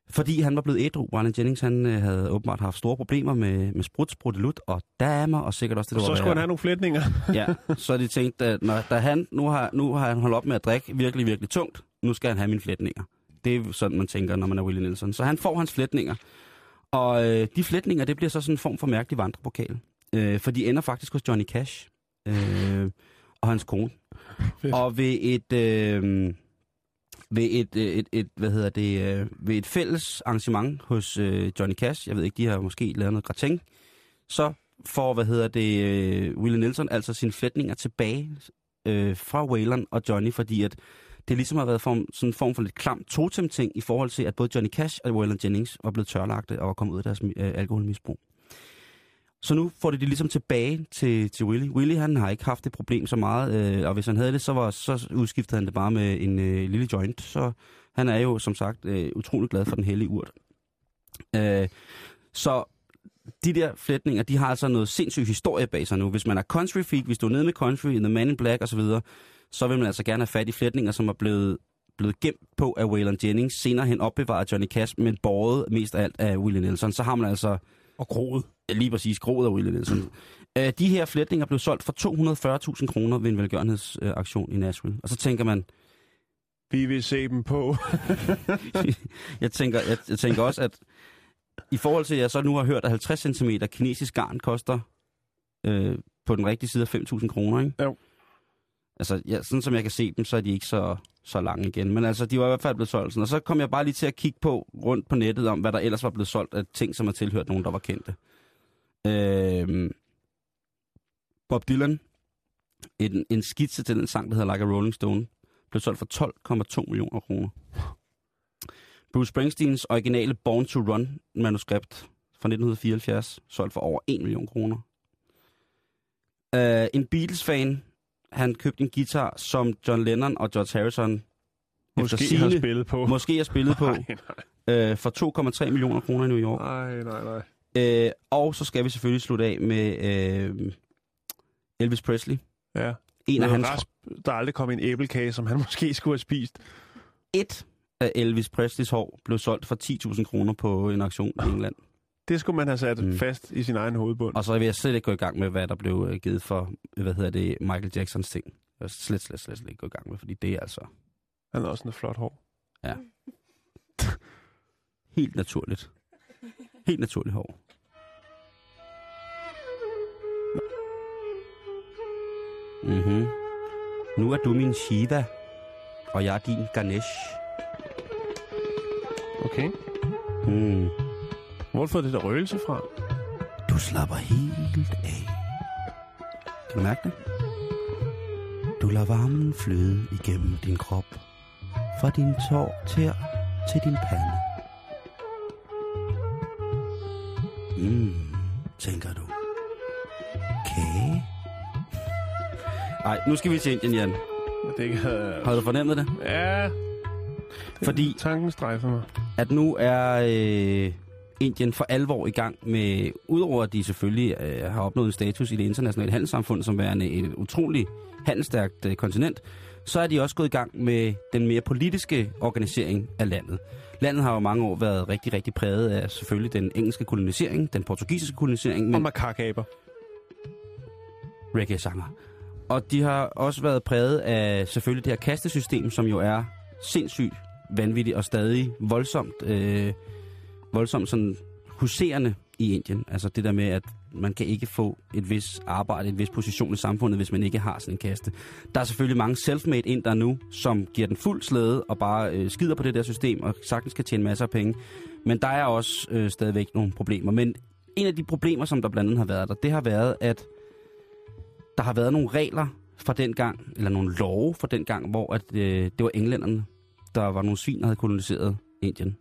Fordi han var blevet ædru. Waylon Jennings han øh, havde åbenbart haft store problemer med, med sprut, spruttelut og damer, og sikkert også det, Og der så var skulle han have nogle flætninger. Ja, så de tænkte, at når, da han, nu, har, nu har han holdt op med at drikke virkelig, virkelig tungt, nu skal han have mine flætninger. Det er sådan, man tænker, når man er Willie Nelson. Så han får hans flætninger. Og øh, de flætninger, det bliver så sådan en form for mærkelig vandrepokal. Øh, for de ender faktisk hos Johnny Cash øh, og hans kone. Fedt. Og ved et... Øh, ved et, øh, et, et, hvad hedder det, øh, ved et fælles arrangement hos øh, Johnny Cash, jeg ved ikke, de har måske lavet noget gratin, så får, hvad hedder det, øh, Willie Nelson altså sine flætninger tilbage øh, fra Waylon og Johnny, fordi at det ligesom har været form, sådan en form for lidt klam totem-ting i forhold til, at både Johnny Cash og Waylon Jennings var blevet tørlagte og var kommet ud af deres øh, alkoholmisbrug. Så nu får de det ligesom tilbage til, til Willie. Willie han har ikke haft det problem så meget, øh, og hvis han havde det, så, var, så udskiftede han det bare med en øh, lille joint. Så han er jo som sagt øh, utrolig glad for den hellige urt. Øh, så de der flætninger, de har altså noget sindssyg historie bag sig nu. Hvis man er country freak, hvis du er nede med country, The Man in Black osv., så vil man altså gerne have fat i flætninger, som er blevet, blevet gemt på af Waylon Jennings, senere hen opbevaret af Johnny Cash, men båret mest af alt af Willie Nelson. Så har man altså Og groet. lige præcis groet af Willie Nelson. Øh, de her flætninger blev solgt for 240.000 kroner ved en velgørenhedsaktion i Nashville. Og så tænker man, Vi vil se dem på. jeg tænker, jeg, jeg tænker også, at i forhold til, at jeg så nu har hørt, at 50 cm kinesisk garn koster øh, på den rigtige side af 5.000 kroner, ikke? Jo. Altså, ja, sådan som jeg kan se dem, så er de ikke så, så lange igen. Men altså, de var i hvert fald blevet solgt sådan. Og så kom jeg bare lige til at kigge på rundt på nettet om, hvad der ellers var blevet solgt af ting, som har tilhørt nogen, der var kendte. Øh, Bob Dylan, en, en skitse til den sang, der hedder Like a Rolling Stone, blev solgt for 12,2 millioner kroner. Bruce Springsteens originale Born to Run manuskript fra 1974, solgt for over 1 million kroner. Uh, en Beatles-fan, han købte en guitar, som John Lennon og George Harrison Måske efter har spillet på. måske har spillet på Nej, nej, uh, for 2,3 millioner kroner i New York. nej, nej, nej. Uh, og så skal vi selvfølgelig slutte af med uh, Elvis Presley. Ja. En af hans rasp, der aldrig kom i en æblekage, som han måske skulle have spist. et af Elvis Presleys hår blev solgt for 10.000 kroner på en auktion i England. Det skulle man have sat Mm. fast i sin egen hovedbund. Og så vil jeg slet ikke gå i gang med, hvad der blev øh, givet for, hvad hedder det, Michael Jacksons ting. Jeg vil slet, slet, slet, slet ikke gå i gang med, fordi det er altså Han har også noget flot hår. helt naturligt. Helt naturligt hår. Mhm. Nu er du min Shiva, og jeg er din Ganesh. Okay. Mm. Hvor har du fået det der røgelse fra? Du slapper helt af. Kan du mærke det? Du lader varmen flyde igennem din krop. Fra din tår til, til din pande. Mm, tænker du. Kage? Ej, nu skal vi til Indien, Jan. Det ikke. Har du fornemmet det? Ja. Fordi Tanken strejfer mig. at nu er øh, Indien for alvor i gang med, udover at de selvfølgelig øh, har opnået en status i det internationale handelssamfund som værende et utroligt handelsstærkt øh, kontinent, så er de også gået i gang med den mere politiske organisering af landet. Landet har jo mange år været rigtig, rigtig præget af selvfølgelig den engelske kolonisering, den portugisiske kolonisering, Og men makakaber. reggae-sanger. Og de har også været præget af selvfølgelig det her kastesystem, som jo er sindssygt vanvittigt og stadig voldsomt, øh, voldsomt sådan huserende i Indien. Altså det der med, at man kan ikke få et vis arbejde, en vis position i samfundet, hvis man ikke har sådan en kaste. Der er selvfølgelig mange self-made ind der nu, som giver den fuld slæde og bare øh, skider på det der system og sagtens kan tjene masser af penge. Men der er også øh, stadigvæk nogle problemer. Men en af de problemer, som der blandt andet har været der, det har været, at der har været nogle regler fra den gang, eller nogle love fra den gang, hvor at, øh, det var englænderne, der var nogle svin, der havde koloniseret Indien.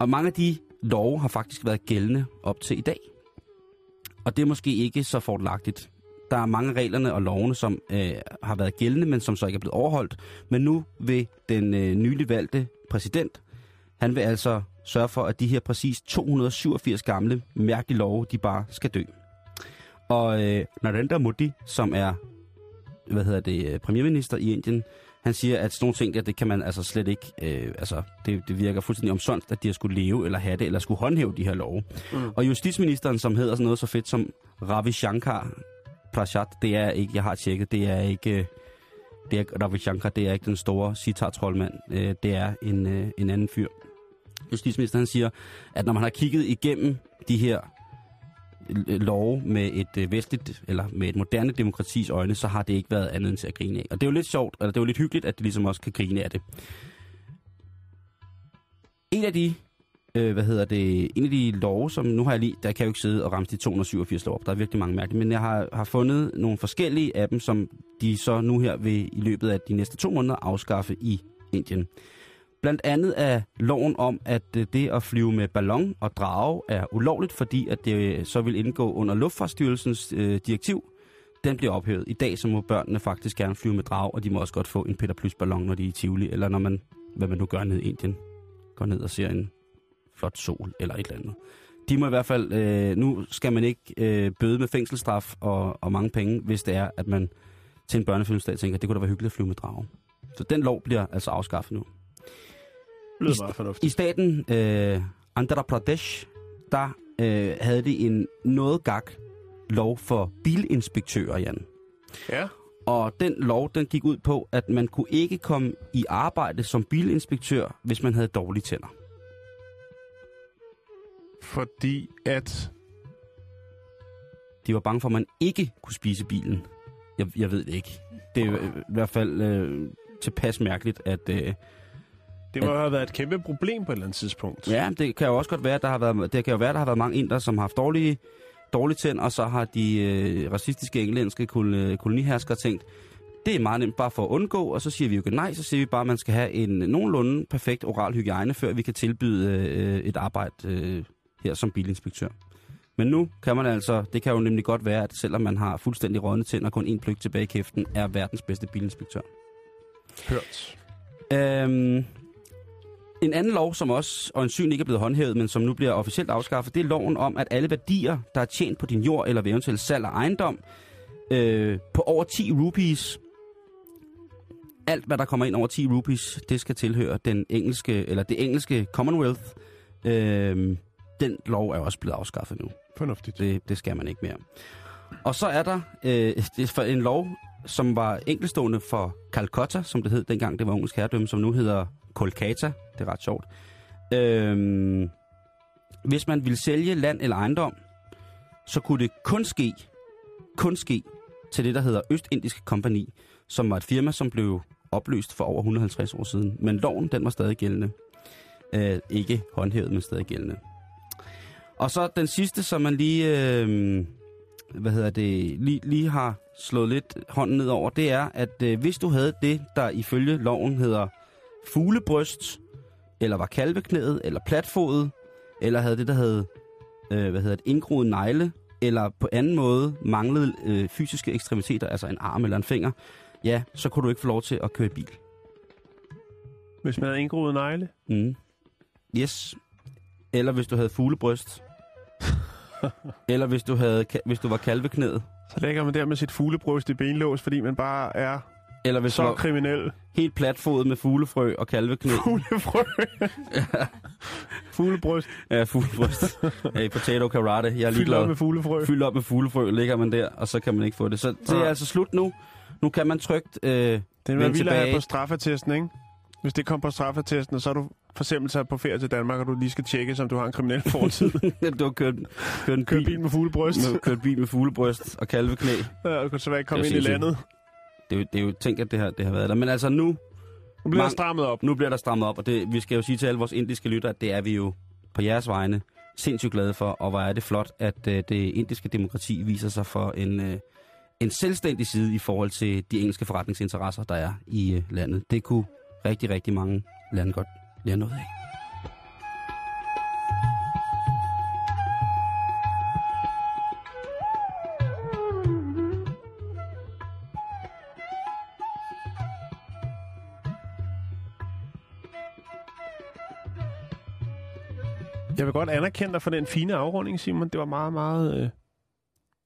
Og mange af de love har faktisk været gældende op til i dag. Og det er måske ikke så fordelagtigt. Der er mange af reglerne og lovene, som øh, har været gældende, men som så ikke er blevet overholdt. Men nu vil den øh, nylig valgte præsident, han vil altså sørge for, at de her præcis 287 gamle mærkelige love, de bare skal dø. Og øh, Narendra Modi, som er hvad hedder det, øh, premierminister i Indien, han siger, at sådan nogle ting der, det kan man altså slet ikke, øh, altså det, det virker fuldstændig omsondt, at de har skulle leve eller have det, eller skulle håndhæve de her love. Mm. Og justitsministeren, som hedder sådan noget så fedt som Ravi Shankar Prasad, det er ikke, jeg har tjekket, det er ikke, øh, det er Ravi Shankar, det er ikke den store sitar-troldmand, øh, det er en, øh, en anden fyr. Justitsministeren siger, at når man har kigget igennem de her Øh, lov med et øh, vestligt, eller med et moderne demokratis øjne, så har det ikke været andet end til at grine af. Og det er jo lidt sjovt, eller det er jo lidt hyggeligt, at det ligesom også kan grine af det. En af de, øh, hvad hedder det, en af de love, som nu har jeg lige, der kan jeg jo ikke sidde og ramse de 287 lov op, der er virkelig mange mærkelige, men jeg har, har fundet nogle forskellige af dem, som de så nu her vil i løbet af de næste to måneder afskaffe i Indien. Blandt andet er loven om, at øh, det at flyve med ballon og drage er ulovligt, fordi at det øh, så vil indgå under Luftfartsstyrelsens øh, direktiv. Den bliver ophævet. I dag så må børnene faktisk gerne flyve med drage, og de må også godt få en Peter Plus ballon, når de er i Tivoli, eller når man, hvad man nu gør ned i Indien, går ned og ser en flot sol eller et eller andet. De må i hvert fald, øh, nu skal man ikke øh, bøde med fængselsstraf og, og mange penge, hvis det er, at man til en børnefilmsdag tænker, at det kunne da være hyggeligt at flyve med drage. Så den lov bliver altså afskaffet nu lyder I, staten øh, Andhra Pradesh, der øh, havde de en noget gak lov for bilinspektører, Jan. Ja, Og den lov, den gik ud på, at man kunne ikke komme i arbejde som bilinspektør, hvis man havde dårlige tænder. fordi at... De var bange for, at man ikke kunne spise bilen. Jeg, jeg ved det ikke. Det er i hvert fald øh, tilpas mærkeligt, at... Øh, Det må have været et kæmpe problem på et eller andet tidspunkt. Ja, det kan jo også godt være, at der har været, det kan jo være, at der har været mange indere, som har haft dårlige, dårlige tænder, og så har de øh, racistiske engelske kol, øh, koloniherskere tænkt, det er meget nemt bare for at undgå, og så siger vi jo ikke nej, så siger vi bare, at man skal have en nogenlunde perfekt oral hygiejne, før vi kan tilbyde øh, et arbejde øh, her som bilinspektør. Men nu kan man altså, det kan jo nemlig godt være, at selvom man har fuldstændig rådne tænder og kun en pløk tilbage i kæften, er verdens bedste bilinspektør. Hørt. Øhm, en anden lov, som også øjensynligt ikke er blevet håndhævet, men som nu bliver officielt afskaffet, det er loven om, at alle værdier, der er tjent på din jord eller ved eventuelt salg af ejendom, øh, på over 10 rupees, alt hvad der kommer ind over 10 rupees, det skal tilhøre den engelske, eller det engelske Commonwealth. Øh, den lov er også blevet afskaffet nu. Fornuftigt. Det, det skal man ikke mere. Og så er der øh, det er for en lov, som var enkelstående for Calcutta, som det hed dengang, det var engelsk herredømme, som nu hedder Kolkata. Det er ret sjovt. Øhm, hvis man ville sælge land eller ejendom, så kunne det kun ske, kun ske til det, der hedder Østindiske Kompani, som var et firma, som blev opløst for over 150 år siden. Men loven, den var stadig gældende. Øh, ikke håndhævet, men stadig gældende. Og så den sidste, som man lige, øh, hvad hedder det, lige, lige har slået lidt hånden ned over, det er, at øh, hvis du havde det, der ifølge loven hedder fuglebryst, eller var kalveknæet, eller platfodet, eller havde det, der hed, øh, hvad hedder det, indgroet negle, eller på anden måde manglede øh, fysiske ekstremiteter, altså en arm eller en finger, ja, så kunne du ikke få lov til at køre bil. Hvis man havde indgroet negle. Mm. Yes. Eller hvis du havde fuglebryst. eller hvis du, havde, hvis du var kalveknæet. Så lægger man der med sit fuglebryst i benlås, fordi man bare er Eller hvis så kriminel. helt platfodet med fuglefrø og kalveknæ. Fuglefrø. Fuglebryst. ja, fuglebryst. hey, potato karate. Jeg er Fyldt ligeglad. op med fuglefrø. Fyldt op med fuglefrø, ligger man der, og så kan man ikke få det. Så det er Nej. altså slut nu. Nu kan man trygt øh, Det er have tilbage. på straffetesten, ikke? Hvis det kommer på straffetesten, og så er du for eksempel taget på ferie til Danmark, og du lige skal tjekke, som du har en kriminel fortid. du har kørt, kørt en bil, bil med fuglebryst. med, kørt bil med fuglebryst og kalveknæ. Ja, du kan så ikke komme ind i landet. Det er, jo, det er jo tænkt, at det har, det har været der. Men altså nu, Nu bliver der Mang- strammet op. nu bliver der strammet op, og det, vi skal jo sige til alle vores indiske lyttere, at det er vi jo på jeres vegne sindssygt glade for, og hvor er det flot, at øh, det indiske demokrati viser sig for en, øh, en selvstændig side i forhold til de engelske forretningsinteresser, der er i øh, landet. Det kunne rigtig, rigtig mange lande godt lære noget af. Jeg vil godt anerkende dig for den fine afrunding, Simon. Det var meget, meget øh,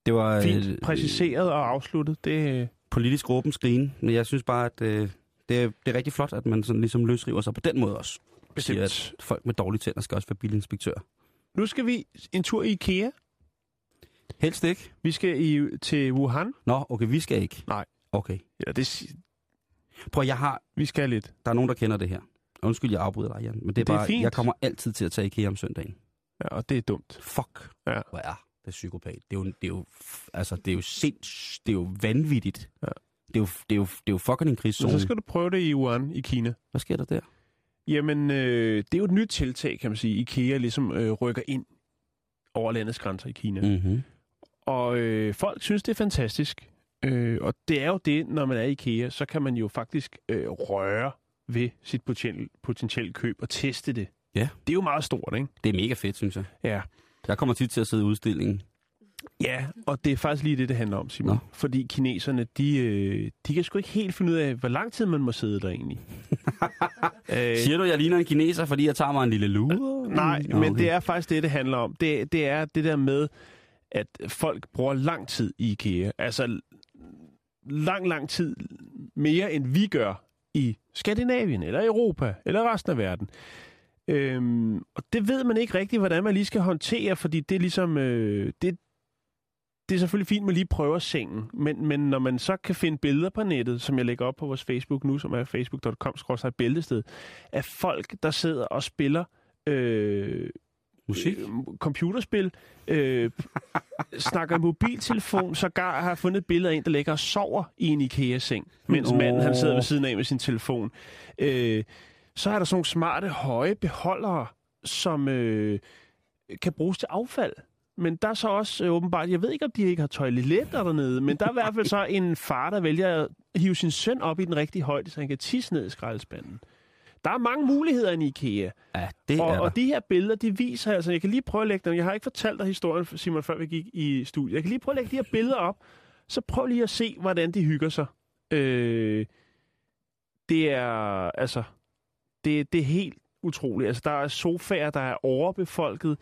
Det var øh, fint præciseret og afsluttet. Det, øh, politisk råben skrigen, men jeg synes bare, at øh, det, er, det er rigtig flot, at man sådan ligesom løsriver sig på den måde også. Siger, Bestemt. at folk med dårlige tænder skal også være bilinspektør. nu skal vi en tur i IKEA. Helst ikke. Vi skal i, til Wuhan. Nå, okay, vi skal ikke. Nej. Okay. Ja, det, Prøv, jeg har... vi skal lidt. Der er nogen, der kender det her. Undskyld, jeg afbryder dig, Jan. Men det er, Det er bare, fint. jeg kommer altid til at tage IKEA om søndagen. Ja, og det er dumt. Fuck. Ja. Hvor er det psykopat. Det er jo, det er jo, altså, det er jo sinds, det er jo vanvittigt. Ja. Det er jo, det er jo, det er jo fucking en Men krigszone. så skal du prøve det i Wuhan i Kina. Hvad sker der der? Jamen, øh, det er jo et nyt tiltag, kan man sige. IKEA ligesom øh, rykker ind over landets grænser i Kina. Mm. Mm-hmm. Og øh, folk synes, det er fantastisk. Øh, og det er jo det, når man er i IKEA, så kan man jo faktisk øh, røre ved sit potentielle, potentielle køb og teste det. Ja. Det er jo meget stort, ikke? Det er mega fedt, synes jeg. Ja. Jeg kommer tit til at sidde i udstillingen. Ja, og det er faktisk lige det, det handler om, Simon. Nå. Fordi kineserne, de, øh, de kan sgu ikke helt finde ud af, hvor lang tid man må sidde der egentlig. øh, Siger du, jeg ligner en kineser, fordi jeg tager mig en lille lure? Nej, Nå, men okay. det er faktisk det, det handler om. Det, det er det der med, at folk bruger lang tid i IKEA. Altså lang, lang tid mere, end vi gør i Skandinavien, eller Europa, eller resten af verden. Øhm, og det ved man ikke rigtigt, hvordan man lige skal håndtere, fordi det er ligesom... Øh, det, det er selvfølgelig fint, at man lige prøver sengen, men, men når man så kan finde billeder på nettet, som jeg lægger op på vores Facebook nu, som er facebook.com bæltested, af folk, der sidder og spiller øh, Musik? øh, computerspil, øh, snakker mobiltelefon, sågar har fundet et billede af en, der ligger og sover i en IKEA-seng, mens Åh. manden han sidder ved siden af med sin telefon. Øh, så er der sådan nogle smarte, høje beholdere, som øh, kan bruges til affald. Men der er så også øh, åbenbart, jeg ved ikke, om de ikke har toiletter dernede, men der er i hvert fald så en far, der vælger at hive sin søn op i den rigtige højde, så han kan tisse ned i skraldespanden. Der er mange muligheder i IKEA. Ja, det Og, er der. og de her billeder, de viser altså, jeg kan lige prøve at lægge dem, jeg har ikke fortalt dig historien, Simon, før vi gik i studiet. Jeg kan lige prøve at lægge de her billeder op, så prøv lige at se, hvordan de hygger sig. Øh, det er, altså, det, det er helt utroligt. Altså, der er sofaer, der er overbefolket.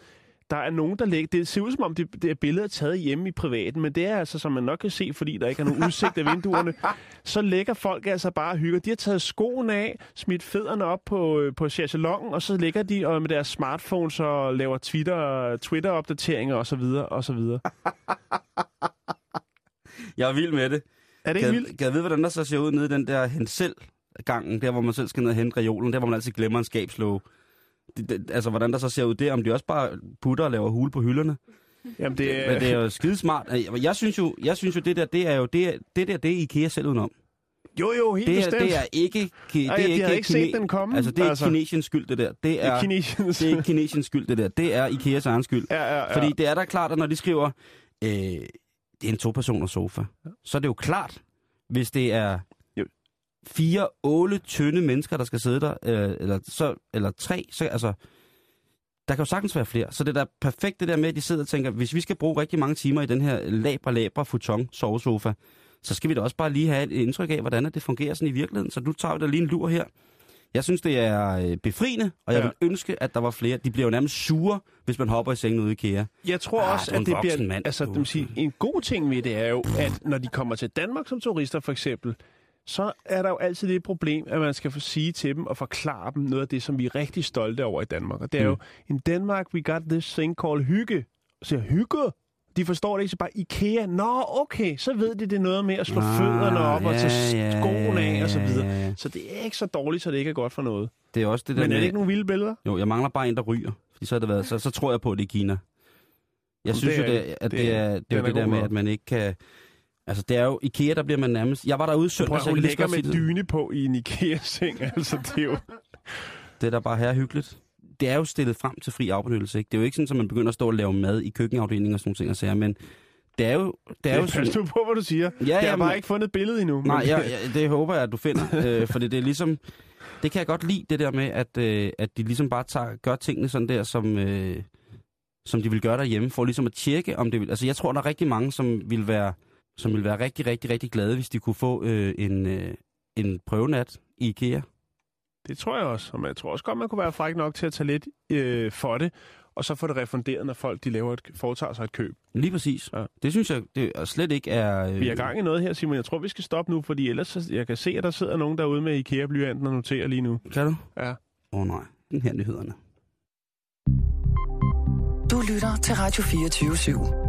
Der er nogen, der lægger... Det ser ud som om, det, det er billeder taget hjemme i privaten, men det er altså, som man nok kan se, fordi der ikke er nogen udsigt af vinduerne, så lægger folk altså bare og hygger. De har taget skoen af, smidt fødderne op på, øh, på chaiselongen, og så ligger de og med deres smartphones og laver Twitter, Twitter-opdateringer osv. osv. Jeg er vild med det. Er det ikke vildt? kan jeg vide, hvordan der så ser ud nede i den der hensel gangen, der hvor man selv skal ned og hente reolen, der hvor man altid glemmer en skabslåge. Det, det, altså, hvordan der så ser ud der, om de også bare putter og laver hule på hylderne. Jamen, det er... Men det er jo skidesmart. Jeg synes jo, jeg synes jo det der, det er jo det, er- det der, det er IKEA selv udenom. Jo, jo, helt Det er, bestemt. det er ikke, ki- det er de ikke, havde ikke set den komme, Altså, det er altså. kinesiens skyld, det der. Det det er, er det er ikke kinesiens skyld, det der. Det er Ikeas egen skyld. Ja, ja, ja. Fordi det er da klart, at når de skriver, øh, det er en to-personers sofa, så er det jo klart, hvis det er. Fire, otte tynde mennesker, der skal sidde der, øh, eller, så, eller tre, så altså, der kan jo sagtens være flere. Så det er da perfekt det der med, at de sidder og tænker, hvis vi skal bruge rigtig mange timer i den her labre, labre futon sovesofa, så skal vi da også bare lige have et indtryk af, hvordan det fungerer sådan i virkeligheden. Så du tager da lige en lur her. Jeg synes, det er øh, befriende, og jeg Ja. vil ønske, at der var flere. De bliver jo nærmest sure, hvis man hopper i sengen ude i IKEA. Jeg tror Ah, også, at det voksen bliver... mand, altså, vil sige, en god ting ved det er jo, at når de kommer til Danmark som turister, for eksempel, så er der jo altid det problem, at man skal få sige til dem og forklare dem noget af det, som vi er rigtig stolte over i Danmark. Og det er Mm. jo, in Denmark we got this thing called hygge. Så hygge? De forstår det ikke, så bare IKEA. Nå, okay, så ved de det er noget med at slå Ah, fødderne op og ja, tage ja, skoene af og så videre. ja, ja. Så det er ikke så dårligt, så det ikke er godt for noget. Det er også det der Men er med... det ikke nogle vilde billeder? Jo, jeg mangler bare en, der ryger. Fordi så, har det været, så, så tror jeg på, at det er Kina. Jeg Jamen, synes det jo, er- det, at det det, er- er, det er jo er det der med, at man ikke kan... Altså, det er jo IKEA, der bliver man nærmest... Jeg var derude Prøv søndag, at så jeg sige med dyne på i en IKEA-seng. Altså, det er jo... Det er da bare her hyggeligt. Det er jo stillet frem til fri afbenyttelse, ikke? Det er jo ikke sådan, at man begynder at stå og lave mad i køkkenafdelingen og sådan nogle ting og sager, men det er jo... Det er jo sådan, nu på, hvad du siger. Ja, jeg har bare ikke fundet et billede endnu. Nej, men- jeg, jeg, det håber jeg, at du finder. øh, fordi det er ligesom... Det kan jeg godt lide, det der med, at, øh, at de ligesom bare tager, gør tingene sådan der, som, øh, som de vil gøre derhjemme, for ligesom at tjekke, om det vil... Altså, jeg tror, der er rigtig mange, som vil være, som vil være rigtig, rigtig, rigtig glade, hvis de kunne få øh, en, øh, en prøvenat i IKEA. Det tror jeg også. Og jeg tror også godt, man kunne være fræk nok til at tage lidt øh, for det, og så få det refunderet, når folk de laver et, foretager sig et køb. Lige præcis. Ja. Det synes jeg det er slet ikke er... Øh, Vi er gang i noget her, Simon. Jeg tror, vi skal stoppe nu, fordi ellers så, jeg kan se, at der sidder nogen derude med IKEA-blyanten og noterer lige nu. Kan du? Ja. Åh oh, nej, den her nyhederne. Du lytter til Radio 24 /7.